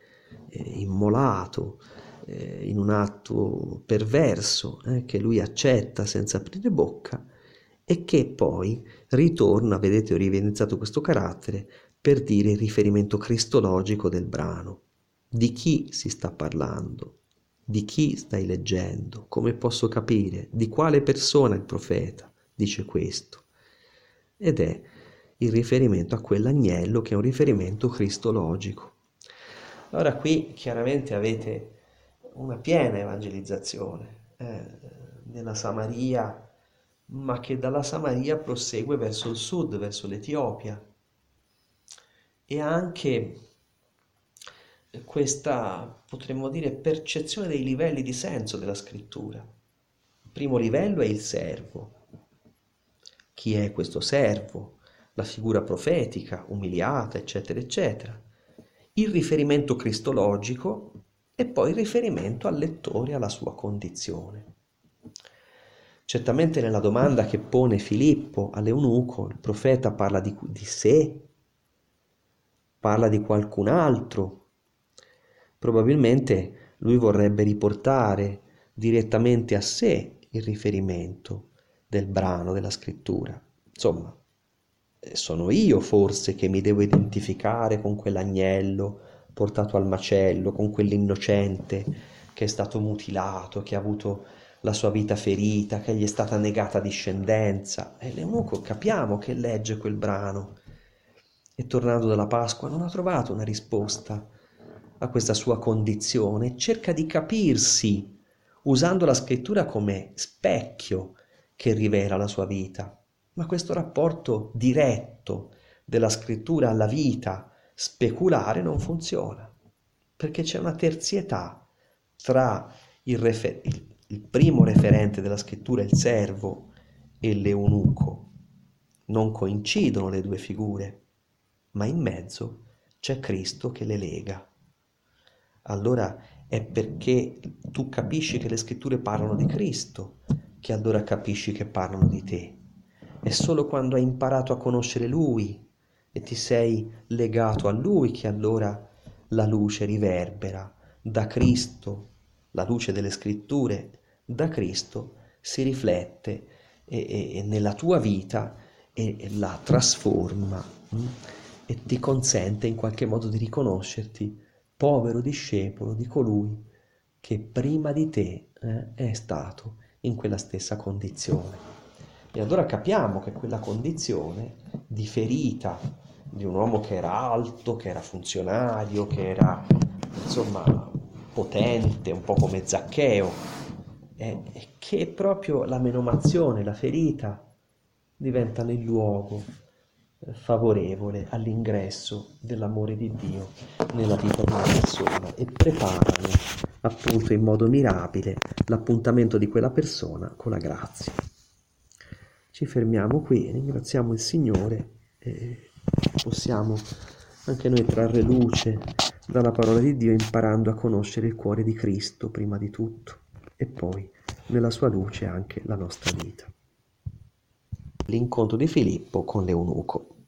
immolato eh, in un atto perverso eh, che lui accetta senza aprire bocca e che poi ritorna, vedete ho rievidenziato questo carattere, per dire il riferimento cristologico del brano. Di chi si sta parlando? Di chi stai leggendo? Come posso capire? Di quale persona il profeta dice questo? Ed è il riferimento a quell'agnello che è un riferimento cristologico. Allora qui chiaramente avete una piena evangelizzazione eh, nella Samaria, ma che dalla Samaria prosegue verso il sud, verso l'Etiopia. E anche questa, potremmo dire, percezione dei livelli di senso della scrittura. Il primo livello è il servo. Chi è questo servo? La figura profetica, umiliata, eccetera, eccetera. Il riferimento cristologico e poi il riferimento al lettore alla sua condizione. Certamente nella domanda che pone Filippo all'eunuco, il profeta parla di, di sé, parla di qualcun altro. Probabilmente lui vorrebbe riportare direttamente a sé il riferimento del brano della scrittura. Insomma, sono io forse che mi devo identificare con quell'agnello portato al macello, con quell'innocente che è stato mutilato, che ha avuto la sua vita ferita, che gli è stata negata discendenza. E l'eunuco capiamo che legge quel brano e tornando dalla Pasqua non ha trovato una risposta a questa sua condizione cerca di capirsi usando la scrittura come specchio che rivela la sua vita. Ma questo rapporto diretto della scrittura alla vita, speculare non funziona, perché c'è una terzietà tra il, refer- il, il primo referente della scrittura, il servo, e l'eunuco. Non coincidono le due figure, ma in mezzo c'è Cristo che le lega. Allora è perché tu capisci che le scritture parlano di Cristo che allora capisci che parlano di te. È solo quando hai imparato a conoscere Lui e ti sei legato a Lui che allora la luce riverbera da Cristo, la luce delle scritture da Cristo si riflette e, e, nella tua vita e, e la trasforma mh? Mm, e ti consente in qualche modo di riconoscerti povero discepolo di colui che prima di te eh, è stato in quella stessa condizione. E allora capiamo che quella condizione di ferita di un uomo che era alto, che era funzionario, che era insomma potente, un po' come Zaccheo, è, che proprio la menomazione, la ferita diventano il luogo eh, favorevole all'ingresso dell'amore di Dio nella vita di una persona e preparano appunto in modo mirabile l'appuntamento di quella persona con la grazia. Ci fermiamo qui, ringraziamo il Signore e possiamo anche noi trarre luce dalla parola di Dio imparando a conoscere il cuore di Cristo prima di tutto e poi nella sua luce anche la nostra vita. L'incontro di Filippo con l'eunuco.